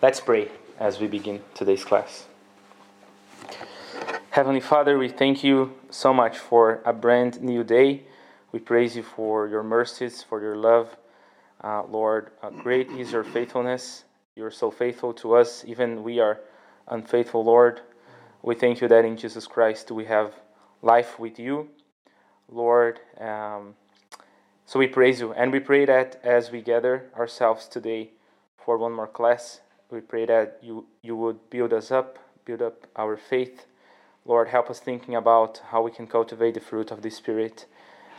Let's pray as we begin today's class. Heavenly Father, we thank you so much for a brand new day. We praise you for your mercies, for your love. Uh, Lord, uh, great is your faithfulness. You're so faithful to us, even we are unfaithful, Lord. We thank you that in Jesus Christ we have life with you, Lord. Um, so we praise you. And we pray that as we gather ourselves today for one more class, we pray that you, you would build us up, build up our faith. Lord, help us thinking about how we can cultivate the fruit of the Spirit.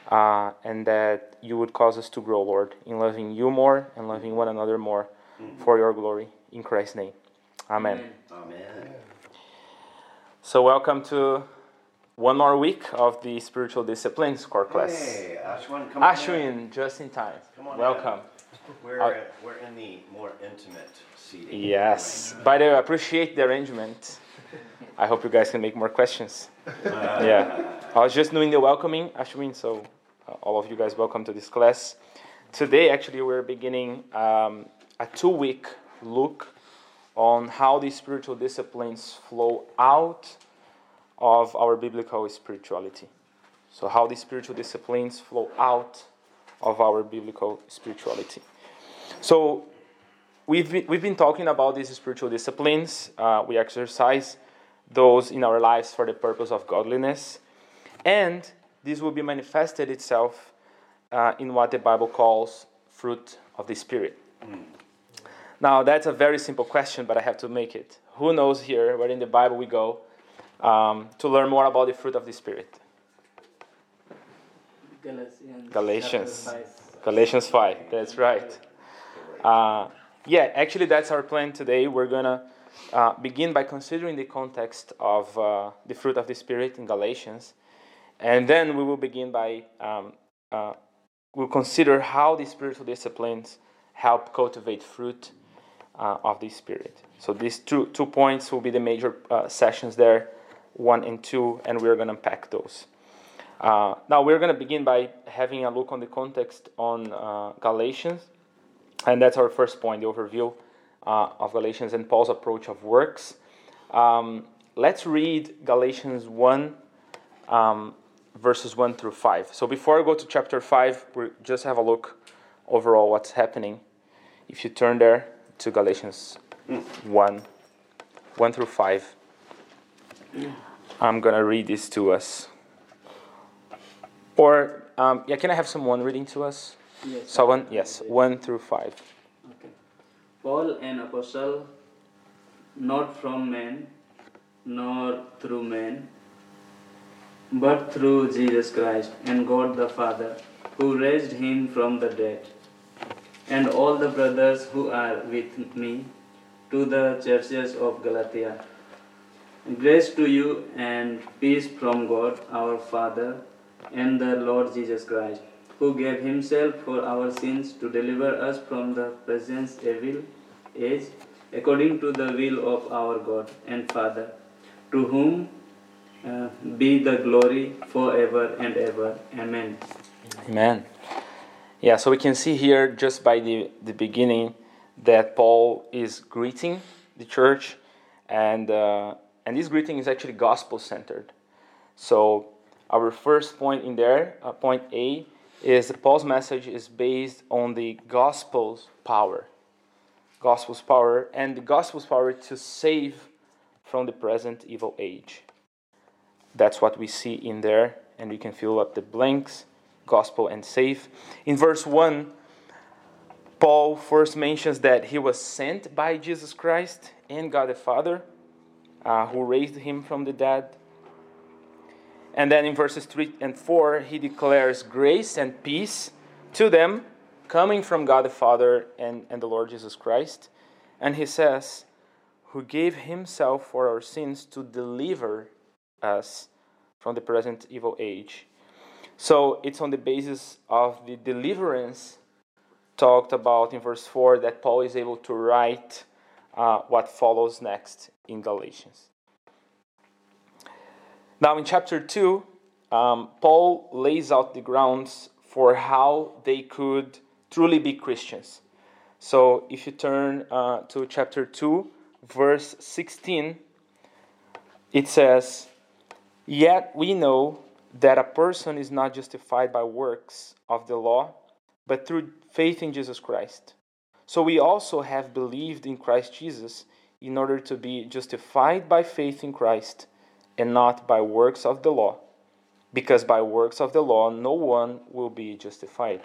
Uh, and that you would cause us to grow, Lord, in loving you more and loving one another more mm-hmm. for your glory. In Christ's name. Amen. Amen. So, welcome to one more week of the spiritual disciplines core class. Hey, Ashwin, Ashwin, just in time. On Welcome. We're, uh, we're in the more intimate seating. Yes. By the way, I appreciate the arrangement. I hope you guys can make more questions. Uh, yeah. I was just doing the welcoming, Ashwin, so uh, all of you guys welcome to this class. Today, actually, we're beginning um, a two week look on how the spiritual disciplines flow out of our biblical spirituality. So, how the spiritual disciplines flow out of our biblical spirituality. So, we've been, we've been talking about these spiritual disciplines. Uh, we exercise those in our lives for the purpose of godliness. And this will be manifested itself uh, in what the Bible calls fruit of the Spirit. Mm. Now, that's a very simple question, but I have to make it. Who knows here where in the Bible we go um, to learn more about the fruit of the Spirit? Galatians. Galatians. Galatians 5, that's right. Uh, yeah, actually, that's our plan today. We're going to uh, begin by considering the context of uh, the fruit of the Spirit in Galatians. And then we will begin by, um, uh, we'll consider how the spiritual disciplines help cultivate fruit uh, of the Spirit. So these two, two points will be the major sessions there, one and two, and we're going to unpack those. Now we're going to begin by having a look on the context on Galatians, and that's our first point, the overview uh, of Galatians and Paul's approach of works. Um, let's read Galatians 1, um, verses 1 through 5. So before I go to chapter 5, we just have a look overall what's happening. If you turn there, to Galatians 1 1 through 5. I'm going to read this to us. Or, um, yeah, can I have someone reading to us? Yes. Someone? Yes, 1 through 5. Okay. Paul, an apostle, not from men, nor through men, but through Jesus Christ and God the Father, who raised him from the dead and all the brothers who are with me to the churches of Galatia. Grace to you and peace from God our Father and the Lord Jesus Christ, who gave himself for our sins to deliver us from the present evil age, according to the will of our God and Father, to whom uh, be the glory forever and ever. Amen. Amen. Yeah, so we can see here just by the, the beginning that Paul is greeting the church, and, uh, and this greeting is actually gospel centered. So, our first point in there, uh, point A, is Paul's message is based on the gospel's power. Gospel's power, and the gospel's power to save from the present evil age. That's what we see in there, and we can fill up the blanks gospel and save. In verse 1, Paul first mentions that he was sent by Jesus Christ and God the Father, uh, who raised him from the dead. And then in verses 3 and 4, he declares grace and peace to them coming from God the Father and, and the Lord Jesus Christ. And he says, who gave himself for our sins to deliver us from the present evil age so it's on the basis of the deliverance talked about in verse 4 that Paul is able to write uh, what follows next in Galatians. Now, in chapter 2, um, Paul lays out the grounds for how they could truly be Christians. So if you turn uh, to chapter 2, verse 16, it says, Yet we know that a person is not justified by works of the law, but through faith in Jesus Christ. So we also have believed in Christ Jesus in order to be justified by faith in Christ and not by works of the law, because by works of the law no one will be justified.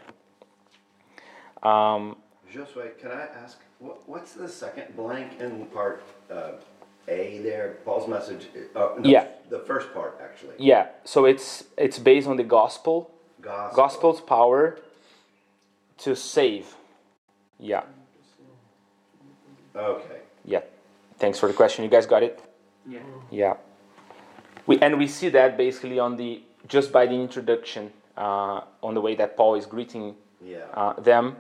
Um, Josué, can I ask, what, what's the second blank in part uh, A there? Paul's message. Uh, no, Yeah. The first part, actually. yeah, so it's it's based on the gospel, Gospel. gospel's power to save. Yeah, Okay. yeah. Thanks for the question. You guys got it? Yeah. Yeah. We, and we see that basically on the just by the introduction, uh, on the way that Paul is greeting Yeah. uh, them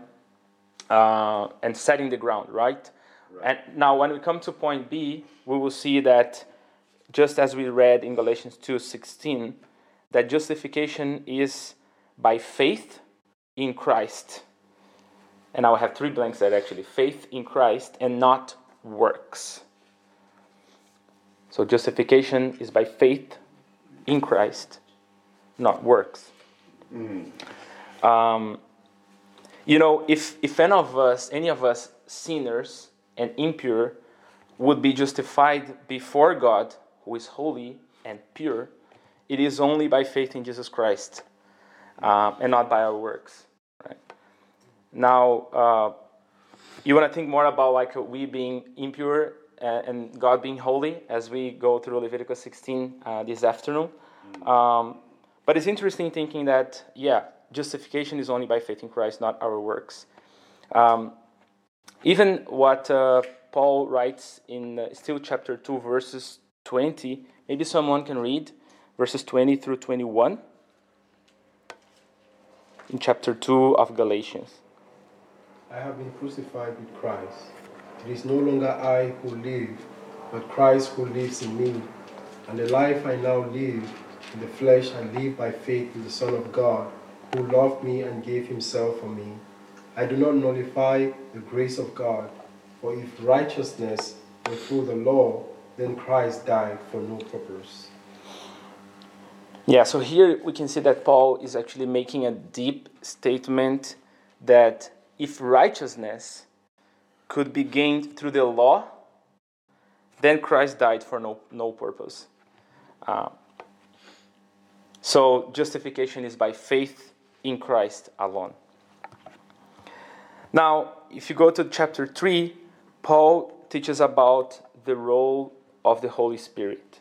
uh, and setting the ground, right? And now, when we come to point B, we will see that just as we read in Galatians 2:16, that justification is by faith in Christ. And I have three blanks there actually faith in Christ and not works. So justification is by faith in Christ, not works. Um, you know, if, if any of us, any of us sinners and impure, would be justified before God, who is holy and pure, it is only by faith in Jesus Christ um, and not by our works. Right? Now, uh, you want to think more about like we being impure and, and God being holy as we go through Leviticus 16 uh, this afternoon. Um, but it's interesting thinking that, yeah, justification is only by faith in Christ, not our works. Um, even what uh, Paul writes in uh, still chapter 2, verses 20, maybe someone can read verses 20 through 21 in chapter 2 of Galatians. I have been crucified with Christ. It is no longer I who live, but Christ who lives in me. And the life I now live in the flesh, I live by faith in the Son of God, who loved me and gave himself for me. I do not nullify the grace of God, for if righteousness were through the law, then Christ died for no purpose. Yeah, so here we can see that Paul is actually making a deep statement that if righteousness could be gained through the law, then Christ died for no, no purpose. Uh, so justification is by faith in Christ alone. Now, if you go to chapter 3, Paul teaches about the role of the Holy Spirit.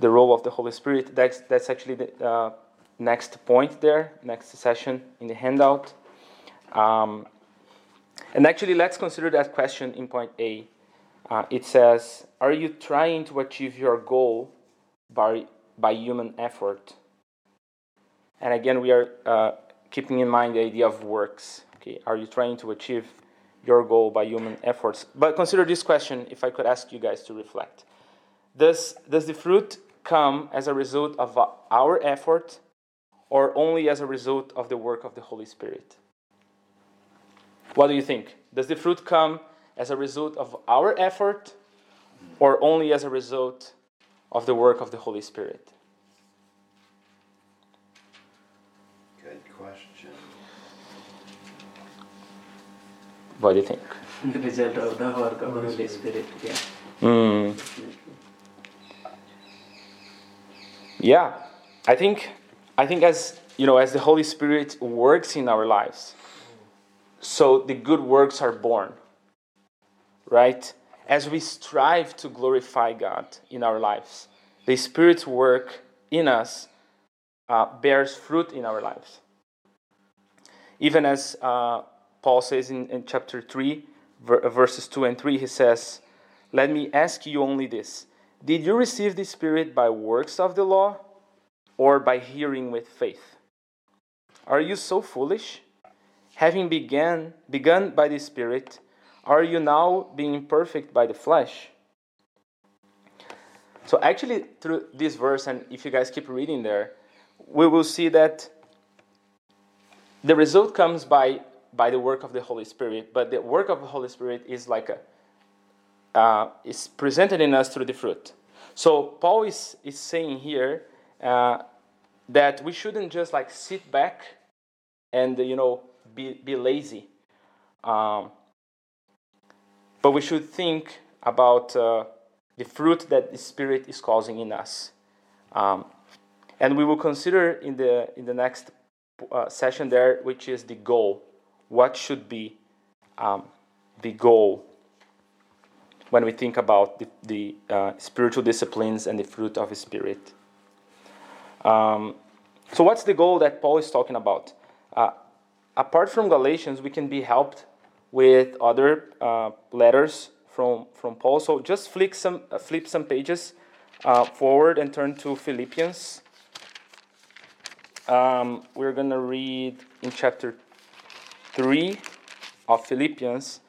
The role of the Holy Spirit, that's, that's actually the uh, next point there, next session in the handout. Um, and actually, let's consider that question in point A. Uh, it says, Are you trying to achieve your goal by, by human effort? And again, we are uh, keeping in mind the idea of works. Okay, are you trying to achieve your goal by human efforts? But consider this question, if I could ask you guys to reflect. Does, does the fruit come as a result of our effort or only as a result of the work of the Holy Spirit? What do you think? Does the fruit come as a result of our effort or only as a result of the work of the Holy Spirit? Good question. What do you think? The result of the work of the Holy Spirit. Yeah. Mm. Yeah, I think I think as you know, as the Holy Spirit works in our lives, so the good works are born. Right? As we strive to glorify God in our lives, the Spirit's work in us uh, bears fruit in our lives. Even as uh, Paul says in, in chapter 3, ver- verses 2 and 3, he says, Let me ask you only this Did you receive the Spirit by works of the law or by hearing with faith? Are you so foolish? Having began, begun by the Spirit, are you now being perfect by the flesh? So, actually, through this verse, and if you guys keep reading there, we will see that the result comes by by the work of the Holy Spirit, but the work of the Holy Spirit is like a uh, is presented in us through the fruit. So Paul is, is saying here uh, that we shouldn't just like sit back and you know be, be lazy, um, but we should think about uh, the fruit that the Spirit is causing in us. Um, and we will consider in the in the next uh, session there, which is the goal. What should be um, the goal when we think about the, the uh, spiritual disciplines and the fruit of the Spirit? Um, so, what's the goal that Paul is talking about? Uh, apart from Galatians, we can be helped with other uh, letters from, from Paul. So, just flick some, uh, flip some pages uh, forward and turn to Philippians. Um, we're going to read in chapter 3 of Philippians.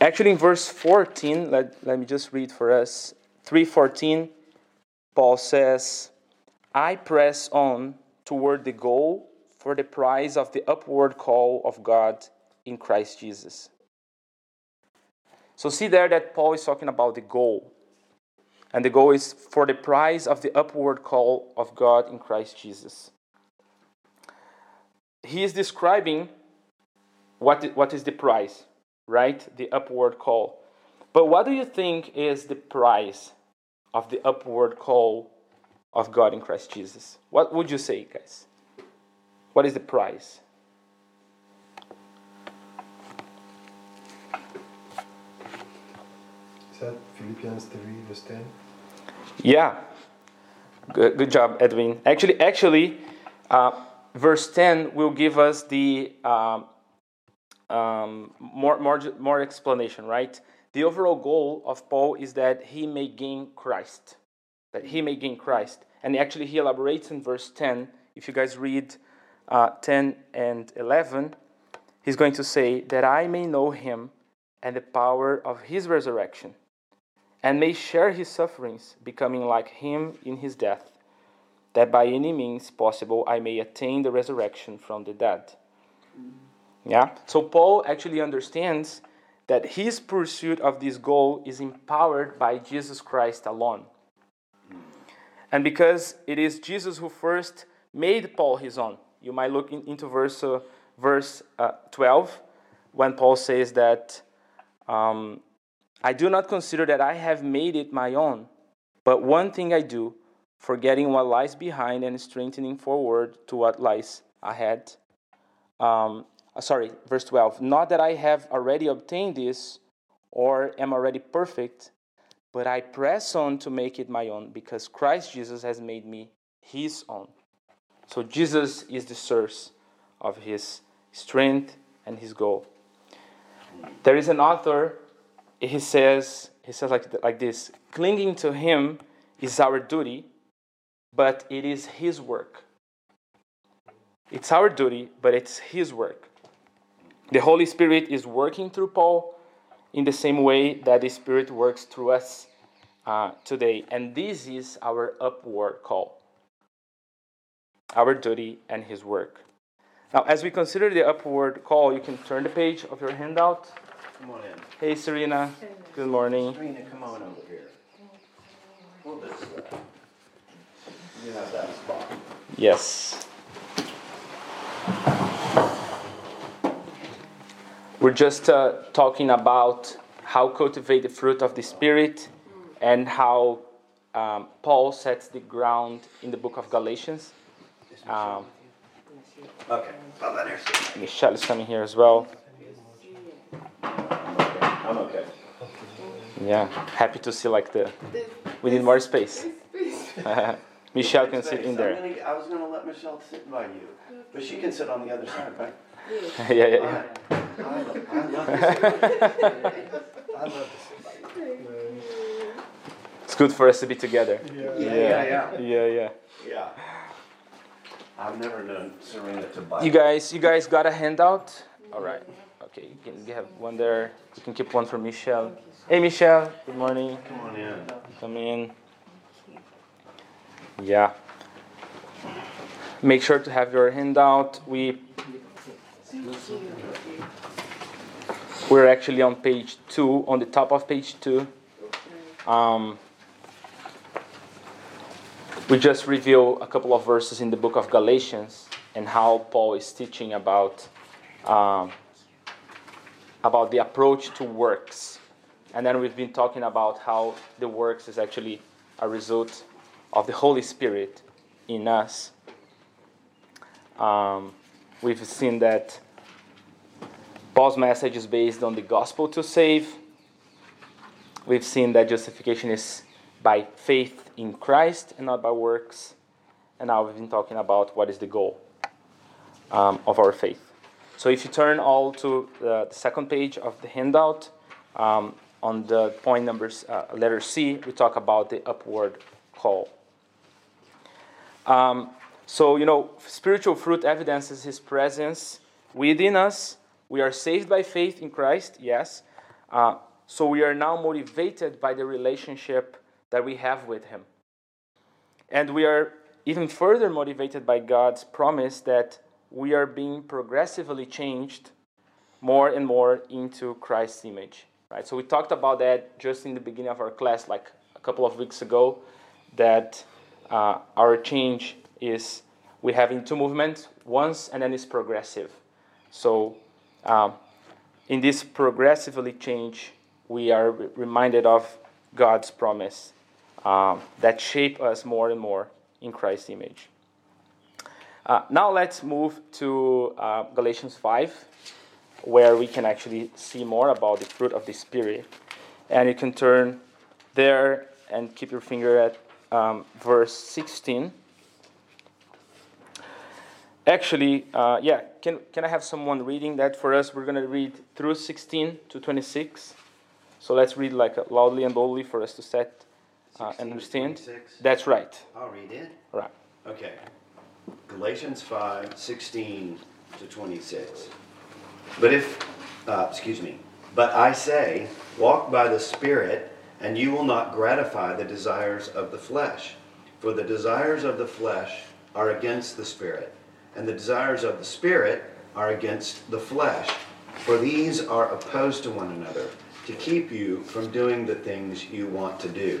Actually, in verse 14, let, let me just read for us. 3:14, Paul says, I press on toward the goal for the prize of the upward call of God in Christ Jesus. So, see there that Paul is talking about the goal. And the goal is for the prize of the upward call of God in Christ Jesus. He is describing what, what is the prize, right? The upward call. But what do you think is the prize of the upward call of God in Christ Jesus? What would you say, guys? What is the price? Is that Philippians 3, verse 10? Yeah. Good, good job, Edwin. Actually, actually, uh, verse 10 will give us the um, um, more, more, more explanation, right? The overall goal of Paul is that he may gain Christ. That he may gain Christ. And actually, he elaborates in verse 10. If you guys read uh, 10 and 11, he's going to say, That I may know him and the power of his resurrection and may share his sufferings, becoming like him in his death, that by any means possible I may attain the resurrection from the dead. Yeah? So Paul actually understands that his pursuit of this goal is empowered by Jesus Christ alone. And because it is Jesus who first made Paul his own. You might look in, into verse, uh, verse uh, 12 when Paul says that um, I do not consider that I have made it my own, but one thing I do, forgetting what lies behind and strengthening forward to what lies ahead. Um, uh, sorry, verse 12. Not that I have already obtained this or am already perfect, but I press on to make it my own because Christ Jesus has made me his own. So Jesus is the source of his strength and his goal. There is an author he says he says like, like this clinging to him is our duty but it is his work. It's our duty but it's his work. The holy spirit is working through paul in the same way that the spirit works through us uh, today. And this is our upward call our duty and his work now as we consider the upward call you can turn the page of your handout Come on in. Hey, Serena. Good morning. Serena, come on over here. Well, this, uh, you have that spot. Yes. We're just uh, talking about how cultivate the fruit of the Spirit and how um, Paul sets the ground in the book of Galatians. Um, Okay. I'll let her sit. Michelle is coming here as well. I'm okay. Yeah, happy to see like the. We need more space. Michelle can sit in there. gonna- I was gonna let Michelle sit by you, but she can sit on the other side, right? yeah, yeah, yeah. I, I love to. I love to sit by you. It's good for us to be together. Yeah. Yeah, yeah, yeah. Yeah, yeah. Yeah. I've never known Serena to bite. You guys, you guys got a handout? All right. Okay, you can you have one there. You can keep one for Michelle. Hey, Michelle. Good morning. Come on in. Come in. Yeah. Make sure to have your handout. We We're actually on page two, on the top of page two. Um, we just review a couple of verses in the book of Galatians and how Paul is teaching about um, about the approach to works, and then we've been talking about how the works is actually a result of the Holy Spirit in us. Um, we've seen that Paul's message is based on the gospel to save. We've seen that justification is by faith in Christ and not by works. And now we've been talking about what is the goal um, of our faith. So if you turn all to the, the second page of the handout, um, on the point numbers, uh, letter C, we talk about the upward call. Um, so, you know, spiritual fruit evidences his presence within us. We are saved by faith in Christ, yes. Uh, so we are now motivated by the relationship that we have with him. And we are even further motivated by God's promise that we are being progressively changed more and more into Christ's image. Right? So we talked about that just in the beginning of our class, like a couple of weeks ago, that uh, our change is we have in two movements, once and then it's progressive. So um, in this progressively change, we are reminded of God's promise um, that shape us more and more in Christ's image. Uh, now let's move to uh, Galatians 5, where we can actually see more about the fruit of the Spirit. And you can turn there and keep your finger at um, verse 16. Actually, uh, yeah, can, can I have someone reading that for us? We're going to read through 16 to 26. So let's read like loudly and boldly for us to set uh, and understand. 26? That's right. I'll read it. Right. Okay. Galatians 5, 16 to 26. But if, uh, excuse me, but I say, walk by the Spirit, and you will not gratify the desires of the flesh. For the desires of the flesh are against the Spirit, and the desires of the Spirit are against the flesh. For these are opposed to one another, to keep you from doing the things you want to do.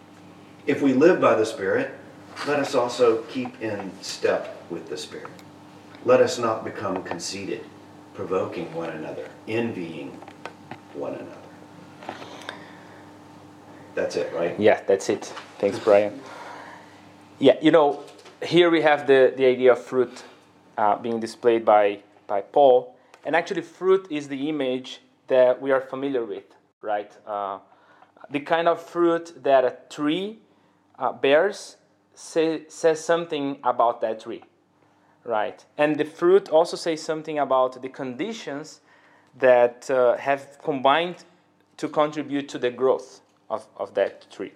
If we live by the Spirit, let us also keep in step with the Spirit. Let us not become conceited, provoking one another, envying one another. That's it, right? Yeah, that's it. Thanks, Brian. Yeah, you know, here we have the, the idea of fruit uh, being displayed by, by Paul. And actually, fruit is the image that we are familiar with, right? Uh, the kind of fruit that a tree uh, bears say, says something about that tree, right? And the fruit also says something about the conditions that uh, have combined to contribute to the growth of, of that tree.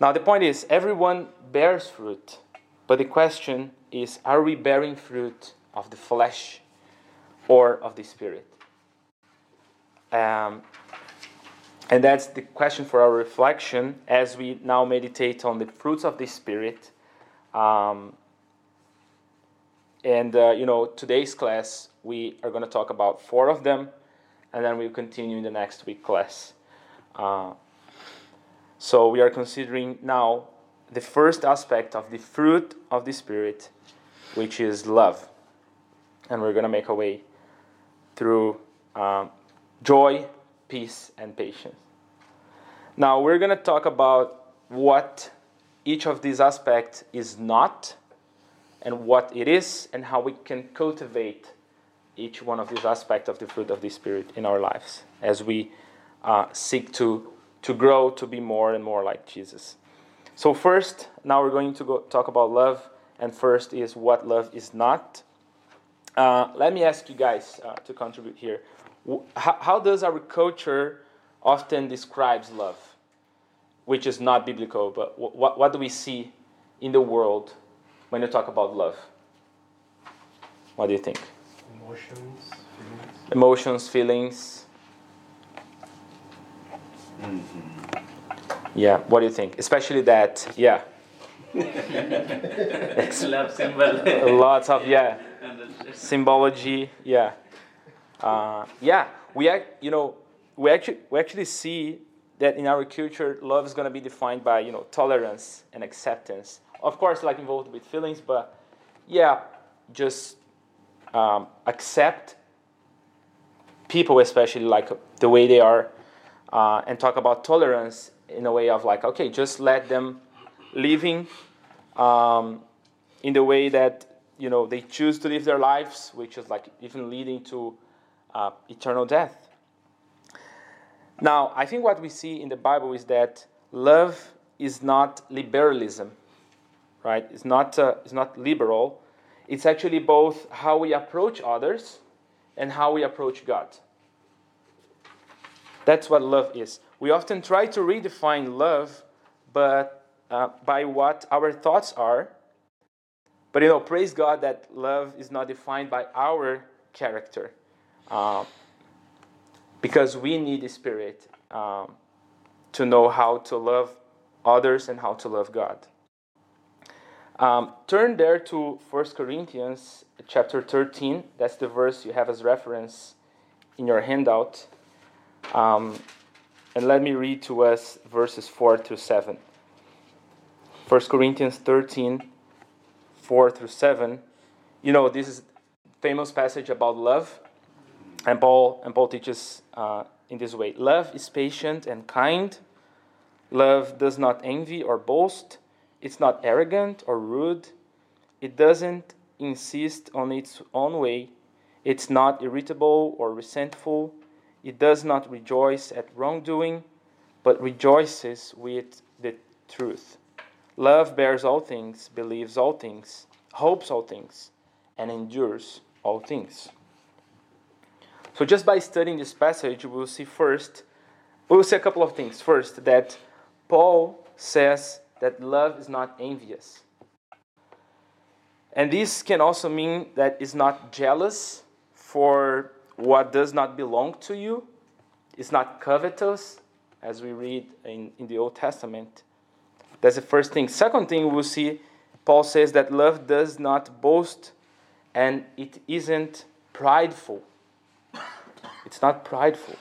Now, the point is, everyone bears fruit, but the question is are we bearing fruit of the flesh or of the spirit? Um, and that's the question for our reflection as we now meditate on the fruits of the spirit. Um, and, uh, you know, today's class, we are going to talk about four of them, and then we'll continue in the next week class. Uh, so we are considering now the first aspect of the fruit of the Spirit, which is love. And we're going to make our way through um, joy, peace, and patience. Now, we're going to talk about what each of these aspects is not and what it is and how we can cultivate each one of these aspects of the fruit of the Spirit in our lives as we uh, seek to, to grow to be more and more like Jesus. So, first, now we're going to go talk about love, and first is what love is not. Uh, let me ask you guys uh, to contribute here. How, how does our culture often describes love, which is not biblical, but what, what do we see in the world when you talk about love? What do you think? Emotions, feelings. Emotions, feelings. Mm-hmm. Yeah, what do you think? Especially that, yeah. Love symbol. Lots of, yeah. Symbology, yeah. Uh, yeah, we, act, you know, we actually, we actually see that in our culture, love is going to be defined by, you know, tolerance and acceptance. Of course, like involved with feelings, but yeah, just um, accept people, especially like the way they are, uh, and talk about tolerance in a way of like, okay, just let them living um, in the way that you know they choose to live their lives, which is like even leading to uh, eternal death. Now, I think what we see in the Bible is that love is not liberalism, right? It's not, uh, it's not liberal. It's actually both how we approach others and how we approach God. That's what love is. We often try to redefine love, but uh, by what our thoughts are. But you know, praise God that love is not defined by our character, uh, because we need the Spirit um, to know how to love others and how to love God. Um, turn there to 1 Corinthians chapter 13. That's the verse you have as reference in your handout. Um, and let me read to us verses 4 through 7. 1 Corinthians 13, 4 through 7. You know, this is famous passage about love. And Paul, and Paul teaches uh, in this way Love is patient and kind. Love does not envy or boast. It's not arrogant or rude. It doesn't insist on its own way. It's not irritable or resentful. It does not rejoice at wrongdoing, but rejoices with the truth. Love bears all things, believes all things, hopes all things, and endures all things. So, just by studying this passage, we'll see first, we'll see a couple of things. First, that Paul says that love is not envious. And this can also mean that it's not jealous for what does not belong to you. It's not covetous, as we read in, in the Old Testament. That's the first thing. Second thing, we'll see Paul says that love does not boast and it isn't prideful. It's not prideful.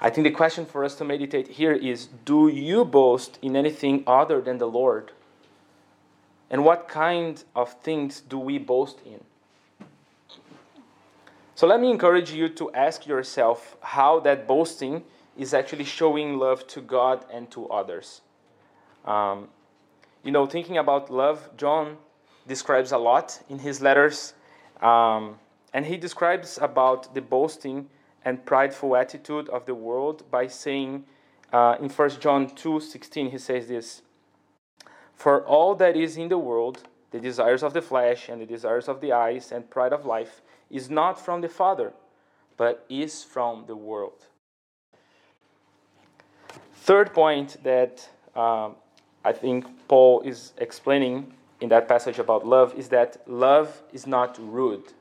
I think the question for us to meditate here is Do you boast in anything other than the Lord? And what kind of things do we boast in? So let me encourage you to ask yourself how that boasting is actually showing love to God and to others. Um, you know, thinking about love, John describes a lot in his letters, um, and he describes about the boasting and prideful attitude of the world by saying uh, in 1 John 2:16 he says this for all that is in the world the desires of the flesh and the desires of the eyes and pride of life is not from the father but is from the world. Third point that um, i think paul is explaining in that passage about love is that love is not rude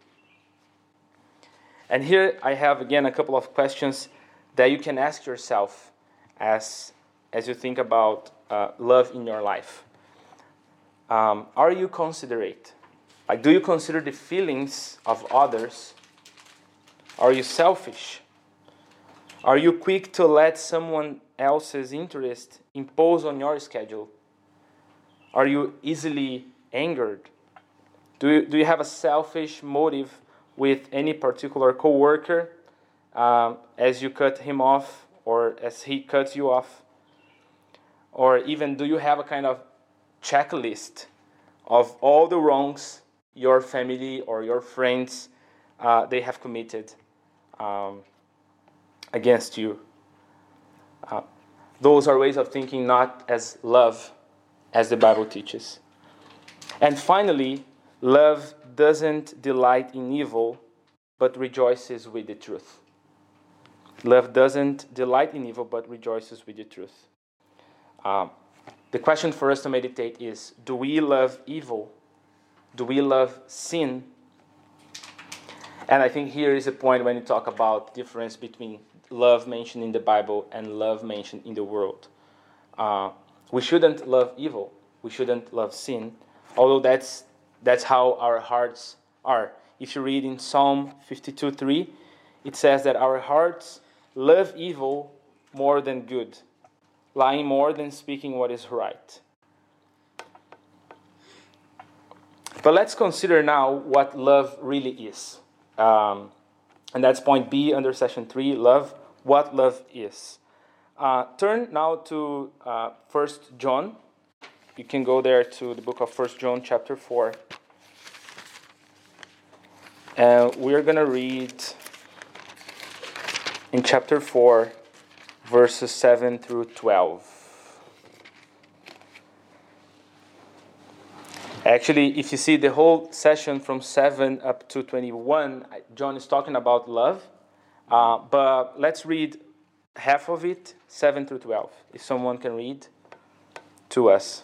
and here I have again a couple of questions that you can ask yourself as, as you think about uh, love in your life. Um, are you considerate? Like, do you consider the feelings of others? Are you selfish? Are you quick to let someone else's interest impose on your schedule? Are you easily angered? Do you, do you have a selfish motive with any particular coworker um, as you cut him off or as he cuts you off? Or even do you have a kind of checklist of all the wrongs your family or your friends uh, they have committed um, against you? Uh, those are ways of thinking not as love as the Bible teaches. And finally, love doesn't delight in evil, but rejoices with the truth. Love doesn't delight in evil, but rejoices with the truth. Um, the question for us to meditate is do we love evil? Do we love sin? And I think here is a point when you talk about difference between love mentioned in the Bible and love mentioned in the world. Uh, we shouldn't love evil. We shouldn't love sin, although that's that's how our hearts are. If you read in Psalm 52:3, it says that our hearts love evil more than good, lying more than speaking what is right. But let's consider now what love really is. Um, and that's point B under session 3 love, what love is. Uh, turn now to uh, 1 John. You can go there to the book of 1 John, chapter 4. And we're going to read in chapter 4, verses 7 through 12. Actually, if you see the whole session from 7 up to 21, John is talking about love. Uh, but let's read half of it, 7 through 12, if someone can read to us.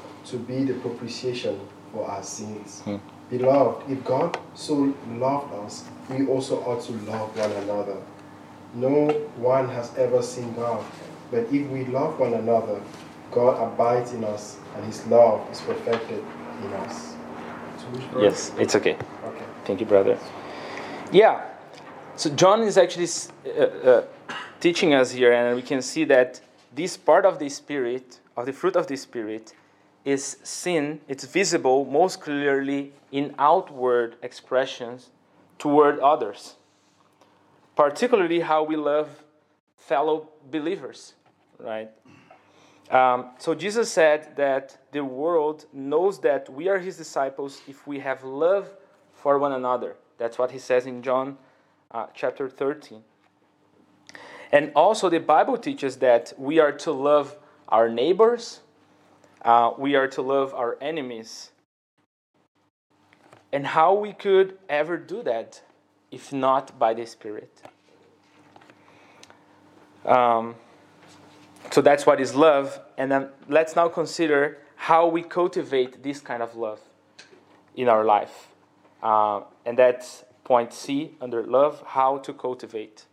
to be the propitiation for our sins. Mm. Beloved, if God so loved us, we also ought to love one another. No one has ever seen God, but if we love one another, God abides in us, and his love is perfected in us. Yes, it's okay. Okay. Thank you, brother. Yeah. So John is actually uh, uh, teaching us here, and we can see that this part of the Spirit, of the fruit of the Spirit, is sin. It's visible most clearly in outward expressions toward others, particularly how we love fellow believers, right? Um, so Jesus said that the world knows that we are his disciples if we have love for one another. That's what he says in John uh, chapter 13. And also, the Bible teaches that we are to love our neighbors, uh, we are to love our enemies. And how we could ever do that if not by the Spirit? Um, so that's what is love. And then let's now consider how we cultivate this kind of love in our life. Uh, and that's point C under love how to cultivate.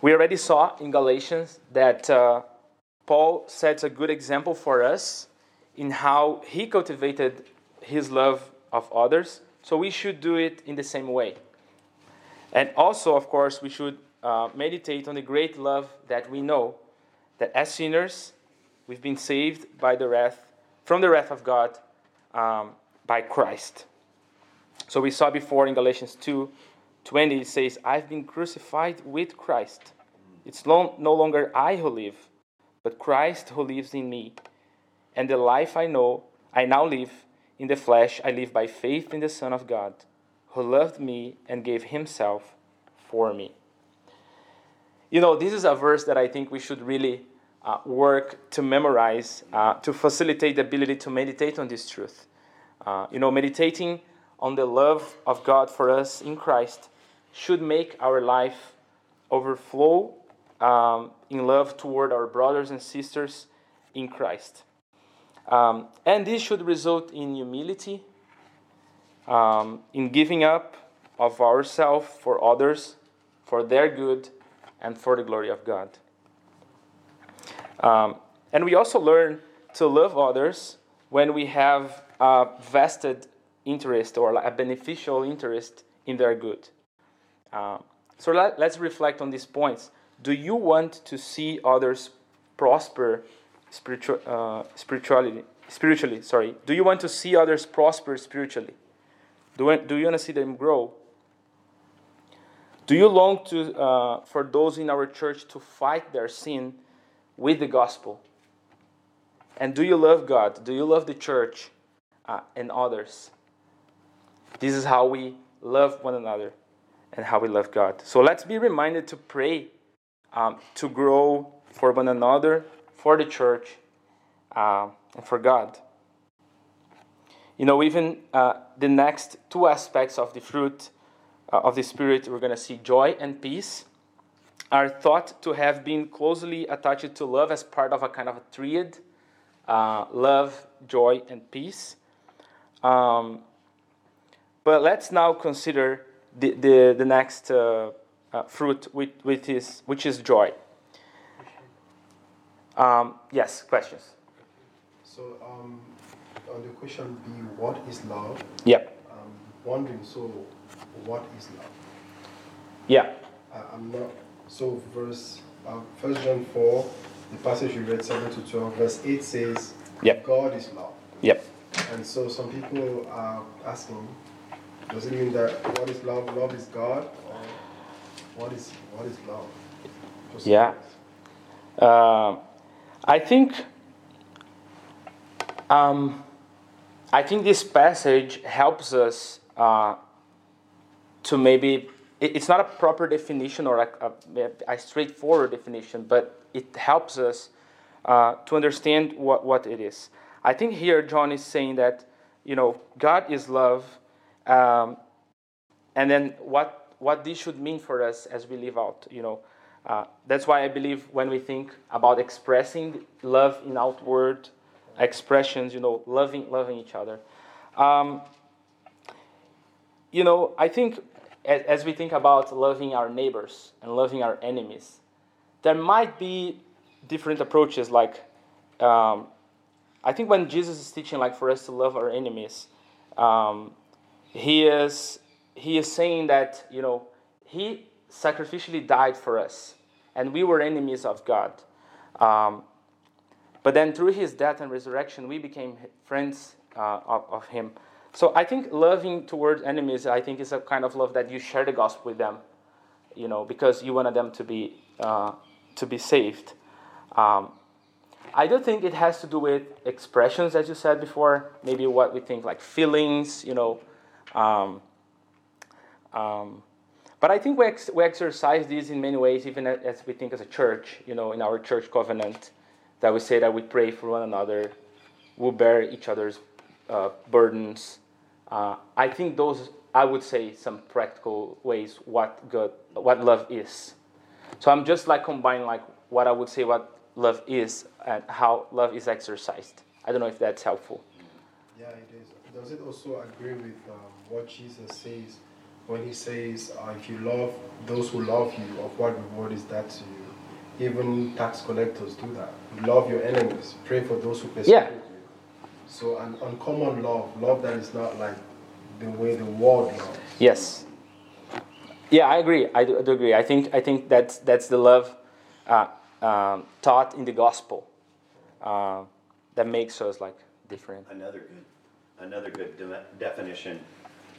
We already saw in Galatians that uh, Paul sets a good example for us in how he cultivated his love of others. So we should do it in the same way. And also, of course, we should uh, meditate on the great love that we know that as sinners we've been saved by the wrath from the wrath of God um, by Christ. So we saw before in Galatians 2 20, it says, I've been crucified with Christ. It's no longer I who live, but Christ who lives in me. And the life I know, I now live in the flesh, I live by faith in the Son of God, who loved me and gave himself for me. You know, this is a verse that I think we should really uh, work to memorize uh, to facilitate the ability to meditate on this truth. Uh, you know, meditating on the love of God for us in Christ should make our life overflow um, in love toward our brothers and sisters in Christ. Um, and this should result in humility, um, in giving up of ourselves for others, for their good, and for the glory of God. Um, and we also learn to love others when we have a vested interest or a beneficial interest in their good. Um, so let, let's reflect on these points. Do you want to see others prosper spiritual, uh, spiritually? Spiritually, sorry. Do you want to see others prosper spiritually? Do, do you want to see them grow? Do you long to, uh, for those in our church to fight their sin with the gospel? And do you love God? Do you love the church uh, and others? This is how we love one another and how we love God. So let's be reminded to pray um, to grow for one another, for the church, uh, and for God. You know, even uh, the next two aspects of the fruit uh, of the Spirit, we're going to see joy and peace, are thought to have been closely attached to love as part of a kind of a triad uh, love, joy, and peace. Um, but let's now consider the, the, the next uh, uh, fruit, which, which, is, which is joy. Um, yes, questions? So, um, on the question B, what is love? Yep. I'm wondering, so what is love? Yeah. I, am not, so verse, uh, 1 John 4, the passage you read 7 to 12, verse 8 says, yep. God is love. Yep. And so some people are asking, does it mean that what is love? Love is God? What is, what is love? Just yeah. Uh, I think um, I think this passage helps us uh, to maybe it's not a proper definition or a, a, a straightforward definition, but it helps us uh, to understand what, what it is. I think here John is saying that, you know, God is love, um, and then what, what this should mean for us as we live out, you know. Uh, that's why I believe when we think about expressing love in outward expressions, you know, loving, loving each other. Um, you know, I think as, as we think about loving our neighbors and loving our enemies, there might be different approaches. Like, um, I think when Jesus is teaching, like for us to love our enemies, um, he is he is saying that you know he sacrificially died for us, and we were enemies of God. Um, but then through his death and resurrection, we became friends uh, of, of him. So I think loving towards enemies, I think, is a kind of love that you share the gospel with them, you know, because you wanted them to be uh, to be saved. Um, I do think it has to do with expressions, as you said before. Maybe what we think, like feelings, you know. Um, um, but I think we, ex- we exercise these in many ways, even as we think as a church, you know, in our church covenant, that we say that we pray for one another, we bear each other's uh, burdens. Uh, I think those, I would say, some practical ways what God, what love is. So I'm just like combining like what I would say what love is and how love is exercised. I don't know if that's helpful. Yeah, it is. Does it also agree with um, what Jesus says when he says, uh, if you love those who love you, of what reward is that to you? Even tax collectors do that. Love your enemies. Pray for those who persecute yeah. you. So an uncommon love, love that is not like the way the world loves. Yes. Yeah, I agree. I do, I do agree. I think I think that's that's the love uh, um, taught in the gospel uh, that makes us like different. Another good, another good de- definition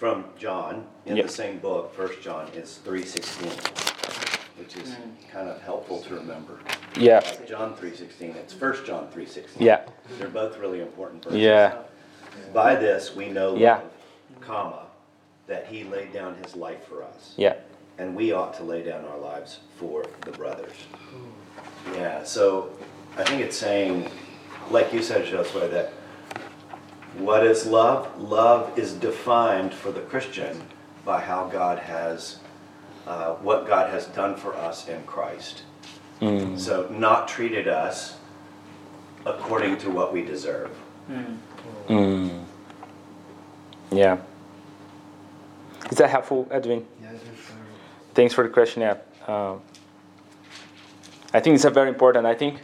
from John in yep. the same book, First John, is three sixteen, which is mm. kind of helpful to remember. Yeah. Like John three sixteen. It's First John three sixteen. Yeah. They're both really important verses. Yeah. By this we know yeah. love, comma, that he laid down his life for us. Yeah. And we ought to lay down our lives for the brothers. Yeah, so I think it's saying, like you said, Josué, that what is love? Love is defined for the Christian by how God has, uh, what God has done for us in Christ. Mm. So, not treated us according to what we deserve. Mm. Mm. Yeah. Is that helpful, Edwin? Yeah, Thanks for the question. Yeah. Um, I think it's a very important. I think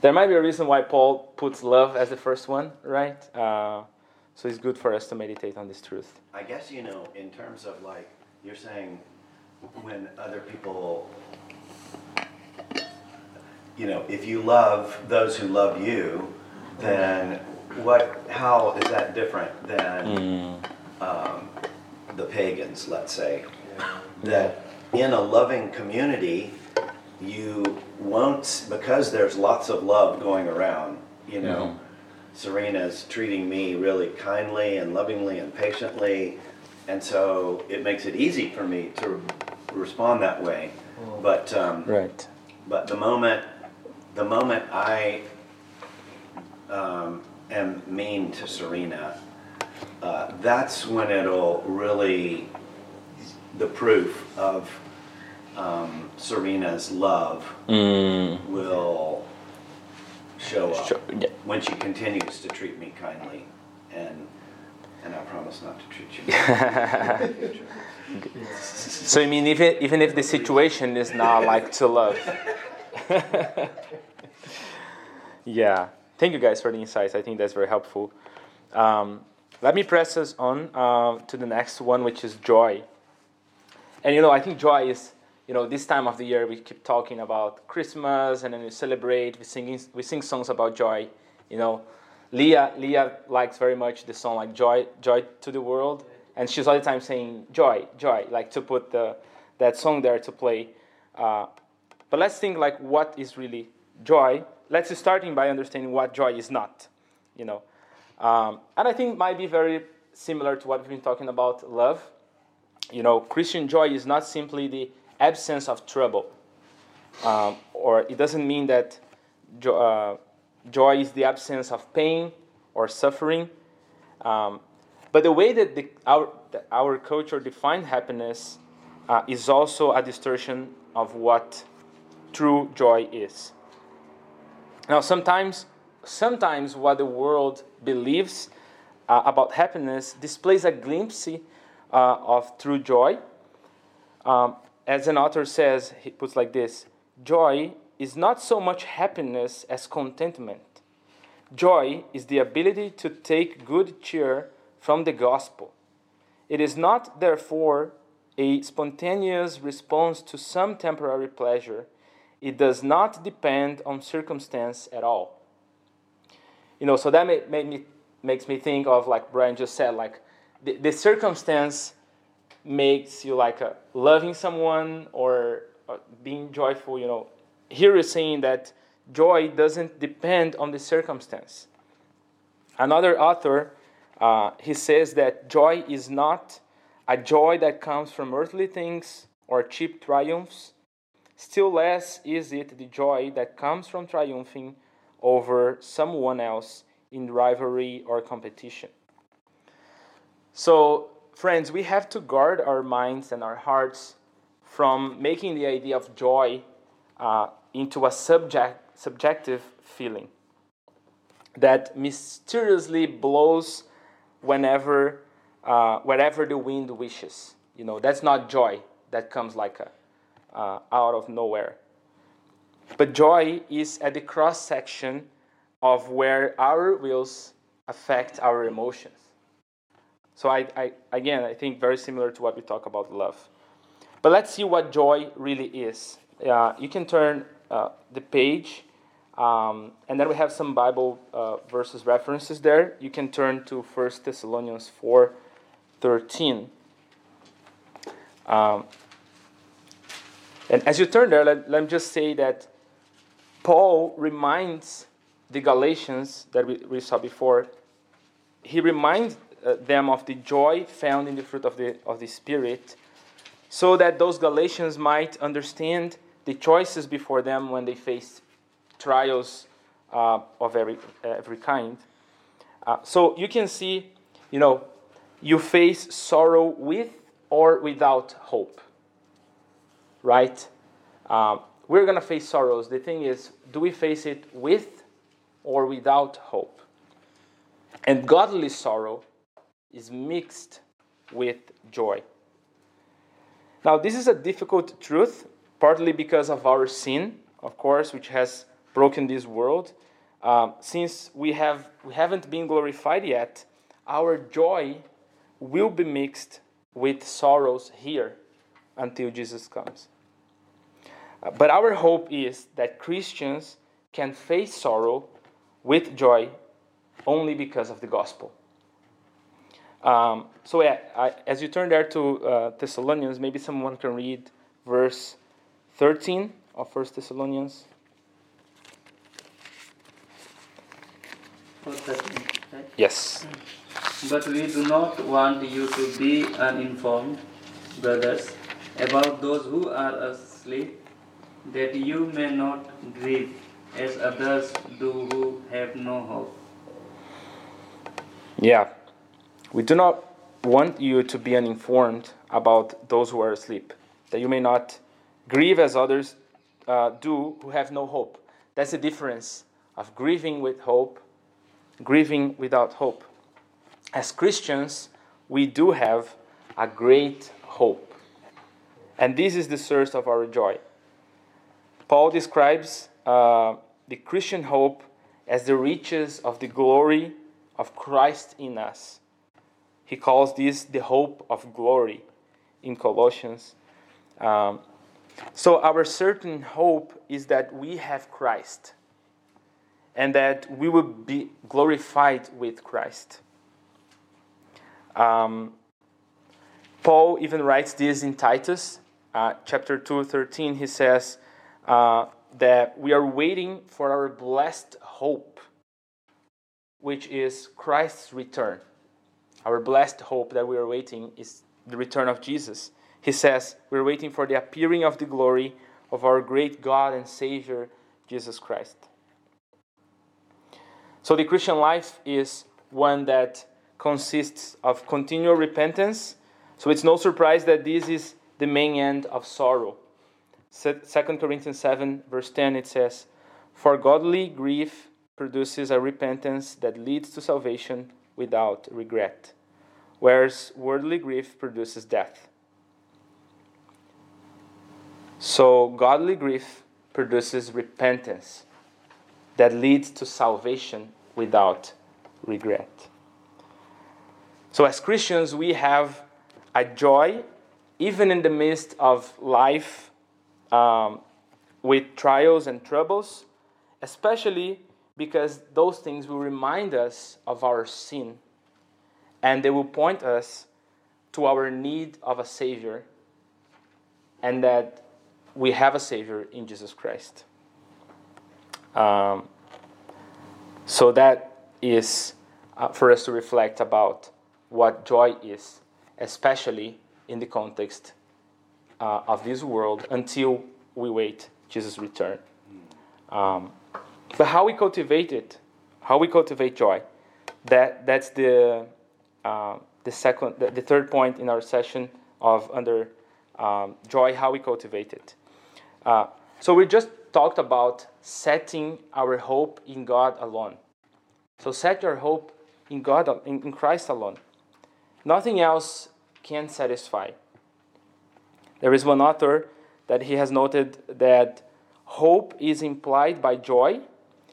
there might be a reason why Paul puts love as the first one, right? Uh, so it's good for us to meditate on this truth. I guess, you know, in terms of like, you're saying when other people, you know, if you love those who love you, then what, how is that different than um, the pagans, let's say? That in a loving community, you won't, because there's lots of love going around, you know. Serena's treating me really kindly and lovingly and patiently, and so it makes it easy for me to respond that way. But um, Right. but the moment the moment I um, am mean to Serena, uh, that's when it'll really the proof of um, Serena's love Mm. will show up Sure, yeah. when she continues to treat me kindly and and I promise not to treat you in the future. So I mean, even even if the situation is not like to love. yeah. Thank you guys for the insights. I think that's very helpful. Um, let me press us on uh, to the next one, which is joy. And you know, I think joy is, you know, this time of the year we keep talking about Christmas, and then we celebrate. We sing we sing songs about joy. You know, Leah Leah likes very much the song like joy joy to the world, and she's all the time saying joy joy, like to put the that song there to play. Uh, but let's think like what is really joy. Let's starting by understanding what joy is not. You know, um, and I think might be very similar to what we've been talking about love. You know, Christian joy is not simply the absence of trouble, um, or it doesn't mean that jo- uh, joy is the absence of pain or suffering. Um, but the way that the, our, our culture defines happiness uh, is also a distortion of what true joy is. Now, sometimes, sometimes what the world believes uh, about happiness displays a glimpse uh, of true joy. Um, as an author says, he puts like this Joy is not so much happiness as contentment. Joy is the ability to take good cheer from the gospel. It is not, therefore, a spontaneous response to some temporary pleasure. It does not depend on circumstance at all. You know, so that made me, makes me think of like Brian just said, like the, the circumstance makes you like uh, loving someone or uh, being joyful. You know, here is saying that joy doesn't depend on the circumstance. Another author, uh, he says that joy is not a joy that comes from earthly things or cheap triumphs. Still less is it the joy that comes from triumphing over someone else in rivalry or competition. So, friends, we have to guard our minds and our hearts from making the idea of joy uh, into a subject, subjective feeling that mysteriously blows whenever, uh, wherever the wind wishes. You know, that's not joy that comes like a, uh, out of nowhere. But joy is at the cross section of where our wills affect our emotions. So I, I, again, I think very similar to what we talk about love. But let's see what joy really is. Uh, you can turn uh, the page, um, and then we have some Bible uh, verses references there. You can turn to 1 Thessalonians 4 13. Um, and as you turn there, let, let me just say that Paul reminds the Galatians that we, we saw before, he reminds uh, them of the joy found in the fruit of the, of the Spirit, so that those Galatians might understand the choices before them when they face trials uh, of every, every kind. Uh, so you can see, you know, you face sorrow with or without hope, right? Um, we're going to face sorrows. The thing is, do we face it with or without hope? And godly sorrow is mixed with joy. Now, this is a difficult truth, partly because of our sin of course, which has broken this world. Um, since we, have, we haven't been glorified yet, our joy will be mixed with sorrows here until Jesus comes. Uh, but our hope is that Christians can face sorrow with joy only because of the gospel. Um, so, yeah, I, as you turn there to uh, Thessalonians, maybe someone can read verse 13 of First Thessalonians. Yes. But we do not want you to be uninformed, brothers, about those who are asleep, that you may not grieve as others do who have no hope. Yeah. We do not want you to be uninformed about those who are asleep, that you may not grieve as others uh, do who have no hope. That's the difference of grieving with hope, grieving without hope. As Christians, we do have a great hope. And this is the source of our joy. Paul describes uh, the Christian hope as the riches of the glory of Christ in us. He calls this the hope of glory in Colossians. Um, so, our certain hope is that we have Christ and that we will be glorified with Christ. Um, Paul even writes this in Titus, uh, chapter 2, 13. He says uh, that we are waiting for our blessed hope, which is Christ's return. Our blessed hope that we are waiting is the return of Jesus. He says, We're waiting for the appearing of the glory of our great God and Savior, Jesus Christ. So the Christian life is one that consists of continual repentance. So it's no surprise that this is the main end of sorrow. 2 Corinthians 7, verse 10, it says, For godly grief produces a repentance that leads to salvation without regret, whereas worldly grief produces death. So, godly grief produces repentance that leads to salvation without regret. So, as Christians, we have a joy even in the midst of life um, with trials and troubles, especially because those things will remind us of our sin and they will point us to our need of a Savior and that we have a Savior in Jesus Christ. Um, so that is uh, for us to reflect about what joy is, especially in the context uh, of this world until we wait Jesus' return. Um, but how we cultivate it, how we cultivate joy, that, that's the, uh, the, second, the, the, third point in our session of under um, joy, how we cultivate it. Uh, so we just talked about setting our hope in God alone. So set your hope in God, in, in Christ alone. Nothing else can satisfy. There is one author that he has noted that hope is implied by joy,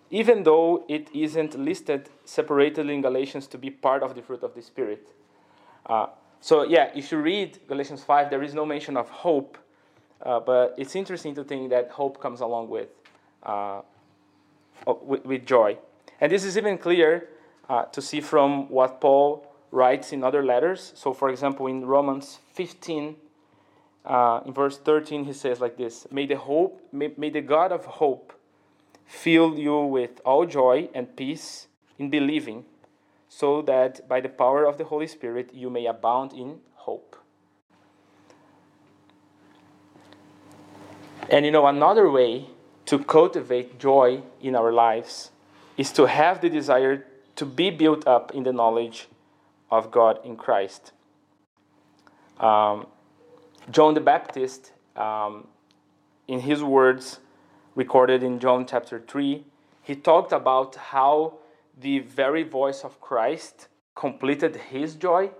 even though it isn't listed separately in Galatians to be part of the fruit of the Spirit. Uh, so, yeah, if you read Galatians 5, there is no mention of hope, uh, but it's interesting to think that hope comes along with, uh, with, with, joy. And this is even clear uh, to see from what Paul writes in other letters. So, for example, in Romans 15, uh, in verse 13, he says like this May the, hope, may, may the God of hope fill you with all joy and peace in believing, so that by the power of the Holy Spirit you may abound in hope. And you know, another way to cultivate joy in our lives is to have the desire to be built up in the knowledge of God in Christ. Um, John the Baptist, um, in his words recorded in John chapter 3, he talked about how the very voice of Christ completed his joy.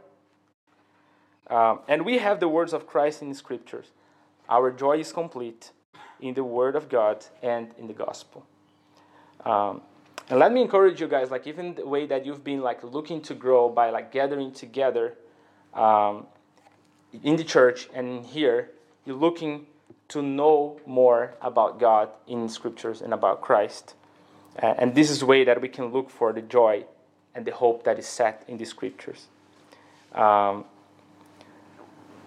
Um, and we have the words of Christ in the scriptures. Our joy is complete in the Word of God and in the gospel. Um, and let me encourage you guys, like even the way that you've been like looking to grow by like gathering together um, in the church and here, you're looking to know more about God in scriptures and about Christ. Uh, and this is the way that we can look for the joy and the hope that is set in the scriptures. Um,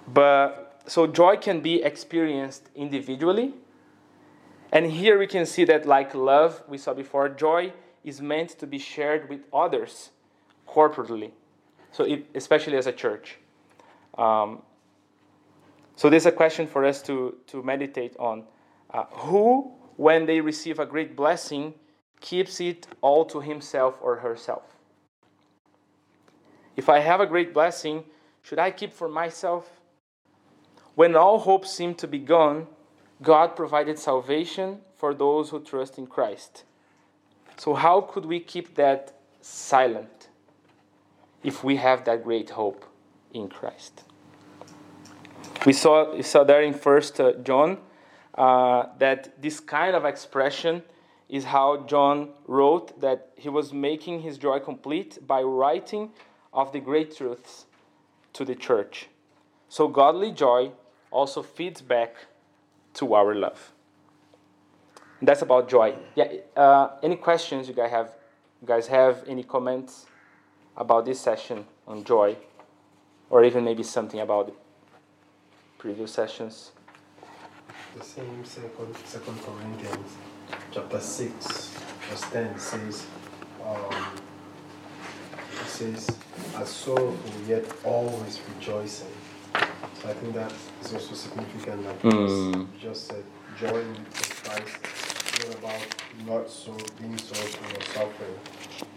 but so joy can be experienced individually. And here we can see that, like love, we saw before, joy is meant to be shared with others corporately. So, it, especially as a church. Um, so, there's a question for us to, to meditate on. Uh, who, when they receive a great blessing, keeps it all to himself or herself? If I have a great blessing, should I keep for myself? When all hope seemed to be gone, God provided salvation for those who trust in Christ. So, how could we keep that silent if we have that great hope in Christ? We saw, we saw there in First uh, John uh, that this kind of expression is how John wrote that he was making his joy complete by writing of the great truths to the church. So, godly joy also feeds back to our love. That's about joy. Yeah. Uh, any questions you guys have? You guys have any comments about this session on joy, or even maybe something about previous sessions? The same second, second Corinthians chapter 6, verse 10 says, um, it says, as sorrowful yet always rejoicing. So I think that is also significant, like Mm. you just said, joy in Christ is not about not so being sorrowful or suffering.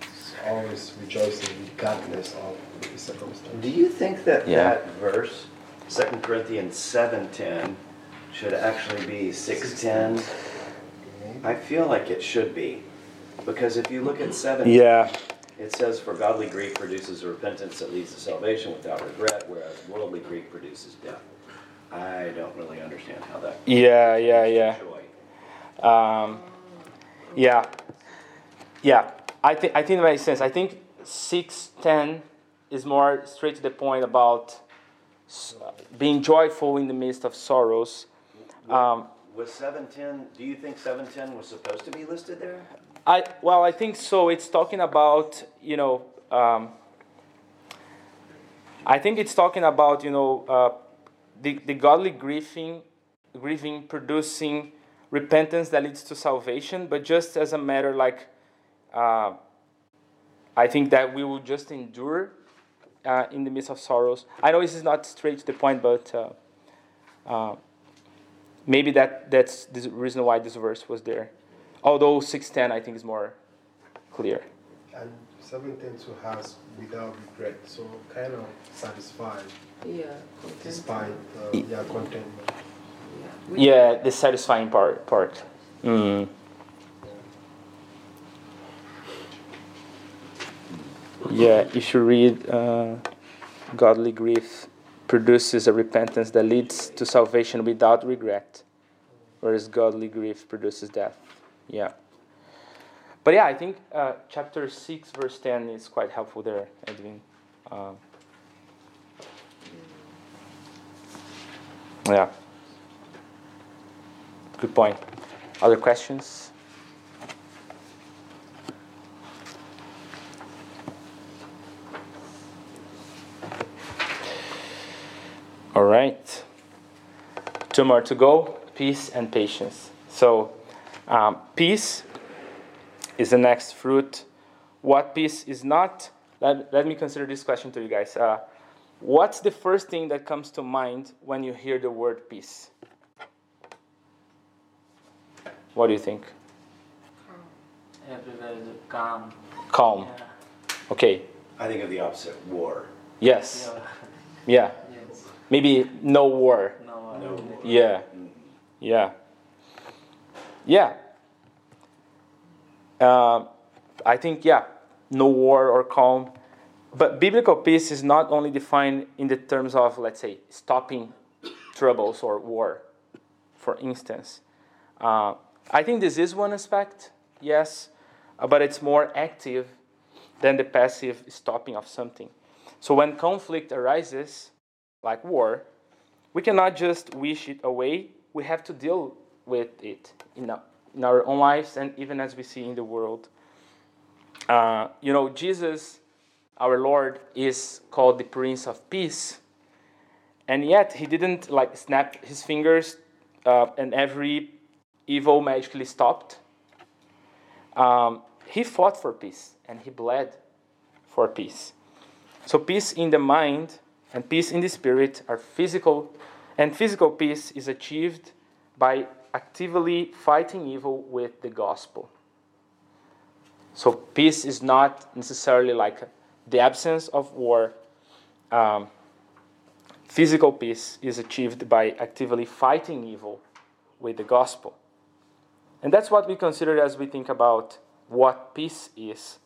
It's always rejoicing regardless of the circumstance. Do you think that Yeah. that verse, 2 Corinthians 7:10, should actually be 6:10? I feel like it should be. Because if you look at 7, Yeah. it says, For godly grief produces a repentance that leads to salvation without regret, whereas worldly grief produces death. I don't really understand how that Yeah. Yeah. Yeah. Um, yeah, yeah. I think I think that makes sense. I think six ten is more straight to the point about being joyful in the midst of sorrows. Um, Was 710, do you think 710 was supposed to be listed there? I well, I think so. It's talking about you know. Um, I think it's talking about you know uh, the the godly grieving, grieving producing repentance that leads to salvation, but just as a matter like, uh, I think that we will just endure uh, in the midst of sorrows. I know this is not straight to the point, but uh, uh, maybe that that's the reason why this verse was there. Although six ten, I think is more clear. And 710 has without regret, so kind of satisfied Yeah. content. despite uh, yeah, contentment. Yeah. Yeah, the satisfying part. Part. Mm. Yeah, if you read uh, godly grief produces a repentance that leads to salvation without regret, whereas godly grief produces death. Yeah. But yeah, I think uh, chapter 6, verse 10 is quite helpful there, Edwin. Um, yeah. Good point. Other questions? All right. Two more to go peace and patience. So, um, peace is the next fruit. What peace is not? Let, let me consider this question to you guys. Uh, what's the first thing that comes to mind when you hear the word peace? What do you think? Everywhere is calm. Calm. Yeah. Okay. I think of the opposite war. Yes. Yeah. Yeah. Yes. Maybe no war. No. No. Yeah. Yeah. Yeah. Uh, I think, yeah, no war or calm. But biblical peace is not only defined in the terms of, let's say, stopping troubles or war, for instance. Uh, I think this is one aspect, yes, uh, but it's more active than the passive stopping of something. So when conflict arises, like war, we cannot just wish it away. We have to deal with it in our, own lives and even as we see in the world. Uh, you know, Jesus, our Lord, is called the Prince of Peace, and yet he didn't like snap his fingers uh, and every evil magically stopped. Um, he fought for peace and he bled for peace. So, peace in the mind and peace in the spirit are physical, and physical peace is achieved by actively fighting evil with the gospel. So, peace is not necessarily like the absence of war. Um, physical peace is achieved by actively fighting evil with the gospel. And that's what we consider as we think about what peace is.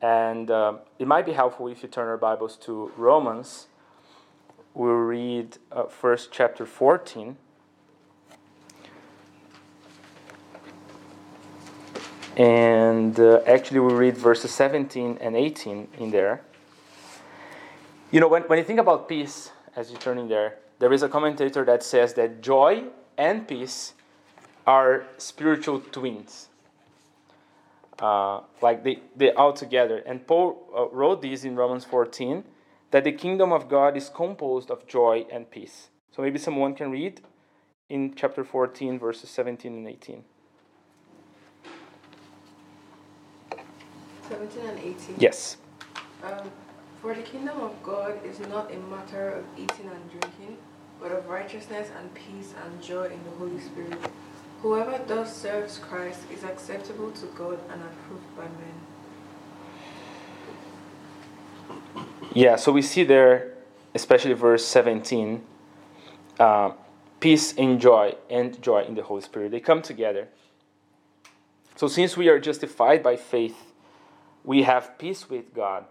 And uh, it might be helpful if you turn our Bibles to Romans. We'll read uh, first chapter 14. And uh, actually, we read verses 17 and 18 in there. You know, when, when you think about peace, as you turn in there, there is a commentator that says that joy and peace are spiritual twins. Uh, like they, they all together. And Paul uh, wrote this in Romans 14 that the kingdom of God is composed of joy and peace. So maybe someone can read in chapter 14, verses 17 and 18. 17 and 18. Yes. Um, for the kingdom of God is not a matter of eating and drinking, but of righteousness and peace and joy in the Holy Spirit. Whoever thus serves Christ is acceptable to God and approved by men. Yeah, so we see there, especially verse 17, uh, peace and joy and joy in the Holy Spirit. They come together. So since we are justified by faith, we have peace with God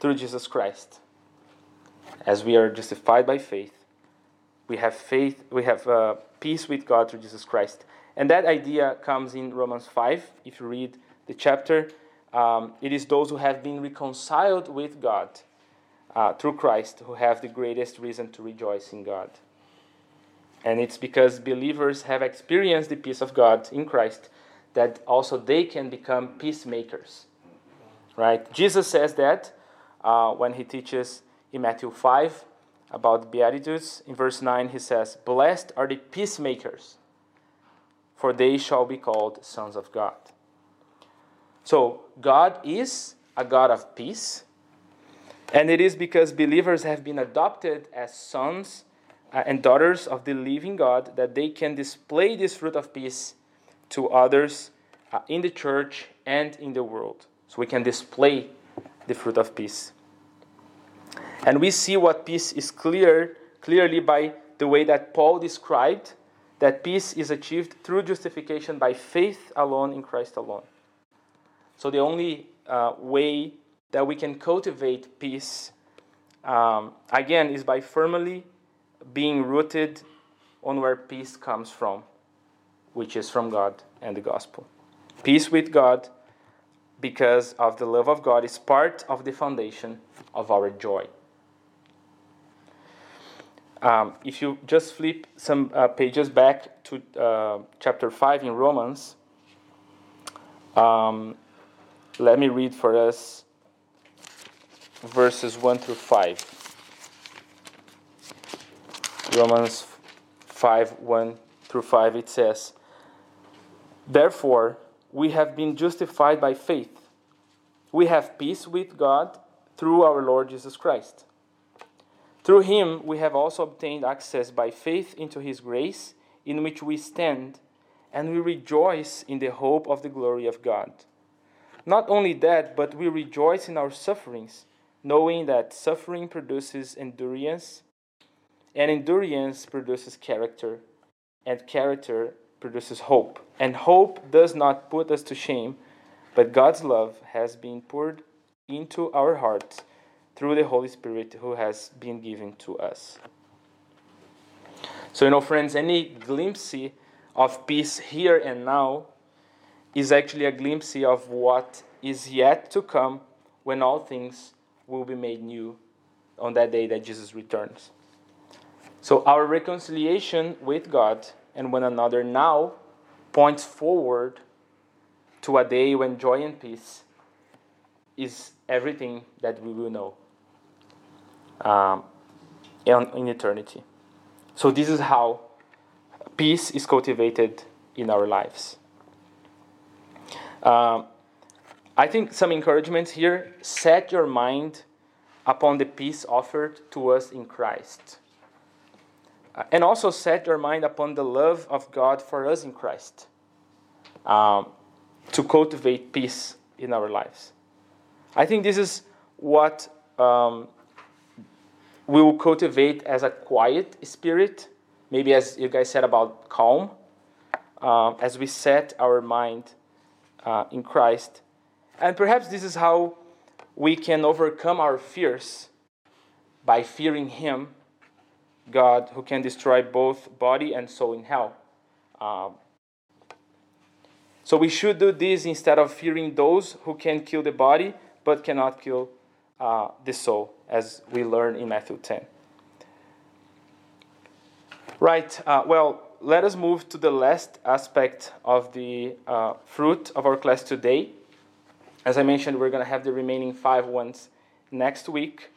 through Jesus Christ. As we are justified by faith, we have faith, we have uh, peace with God through Jesus Christ. And that idea comes in Romans 5. If you read the chapter, um, it is those who have been reconciled with God uh, through Christ who have the greatest reason to rejoice in God. And it's because believers have experienced the peace of God in Christ that also they can become peacemakers. Right? Jesus says that uh, when he teaches in Matthew 5 about Beatitudes. In verse 9, he says, Blessed are the peacemakers, for they shall be called sons of God. So, God is a God of peace, and it is because believers have been adopted as sons uh, and daughters of the living God that they can display this fruit of peace to others uh, in the church and in the world. So, we can display the fruit of peace. And we see what peace is clear clearly by the way that Paul described that peace is achieved through justification by faith alone in Christ alone. So the only uh, way that we can cultivate peace um, again is by firmly being rooted on where peace comes from, which is from God and the gospel. Peace with God because of the love of God is part of the foundation of our joy. Um, if you just flip some uh, pages back to uh, chapter 5 in Romans, um, let me read for us verses 1 through 5. Romans 5 1 through 5, it says, Therefore, we have been justified by faith. We have peace with God through our Lord Jesus Christ through him we have also obtained access by faith into his grace, in which we stand, and we rejoice in the hope of the glory of God. Not only that, but we rejoice in our sufferings, knowing that suffering produces endurance, and endurance produces character, and character produces hope. And hope does not put us to shame, but God's love has been poured into our hearts through the Holy Spirit who has been given to us. So, you know, friends, any glimpse of peace here and now is actually a glimpse of what is yet to come when all things will be made new on that day that Jesus returns. So, our reconciliation with God and one another now points forward to a day when joy and peace is everything that we will know um, in, in eternity. So, this is how peace is cultivated in our lives. Um, I think some encouragements here set your mind upon the peace offered to us in Christ. Uh, and also set your mind upon the love of God for us in Christ um, to cultivate peace in our lives. I think this is what um, we will cultivate as a quiet spirit, maybe as you guys said about calm, uh, as we set our mind uh, in Christ. And perhaps this is how we can overcome our fears by fearing Him, God, who can destroy both body and soul in hell. Um, so we should do this instead of fearing those who can kill the body but cannot kill uh, the soul, as we learn in Matthew 10. Right, uh, well, let us move to the last aspect of the uh, fruit of our class today. As I mentioned, we're going to have the remaining five ones next week,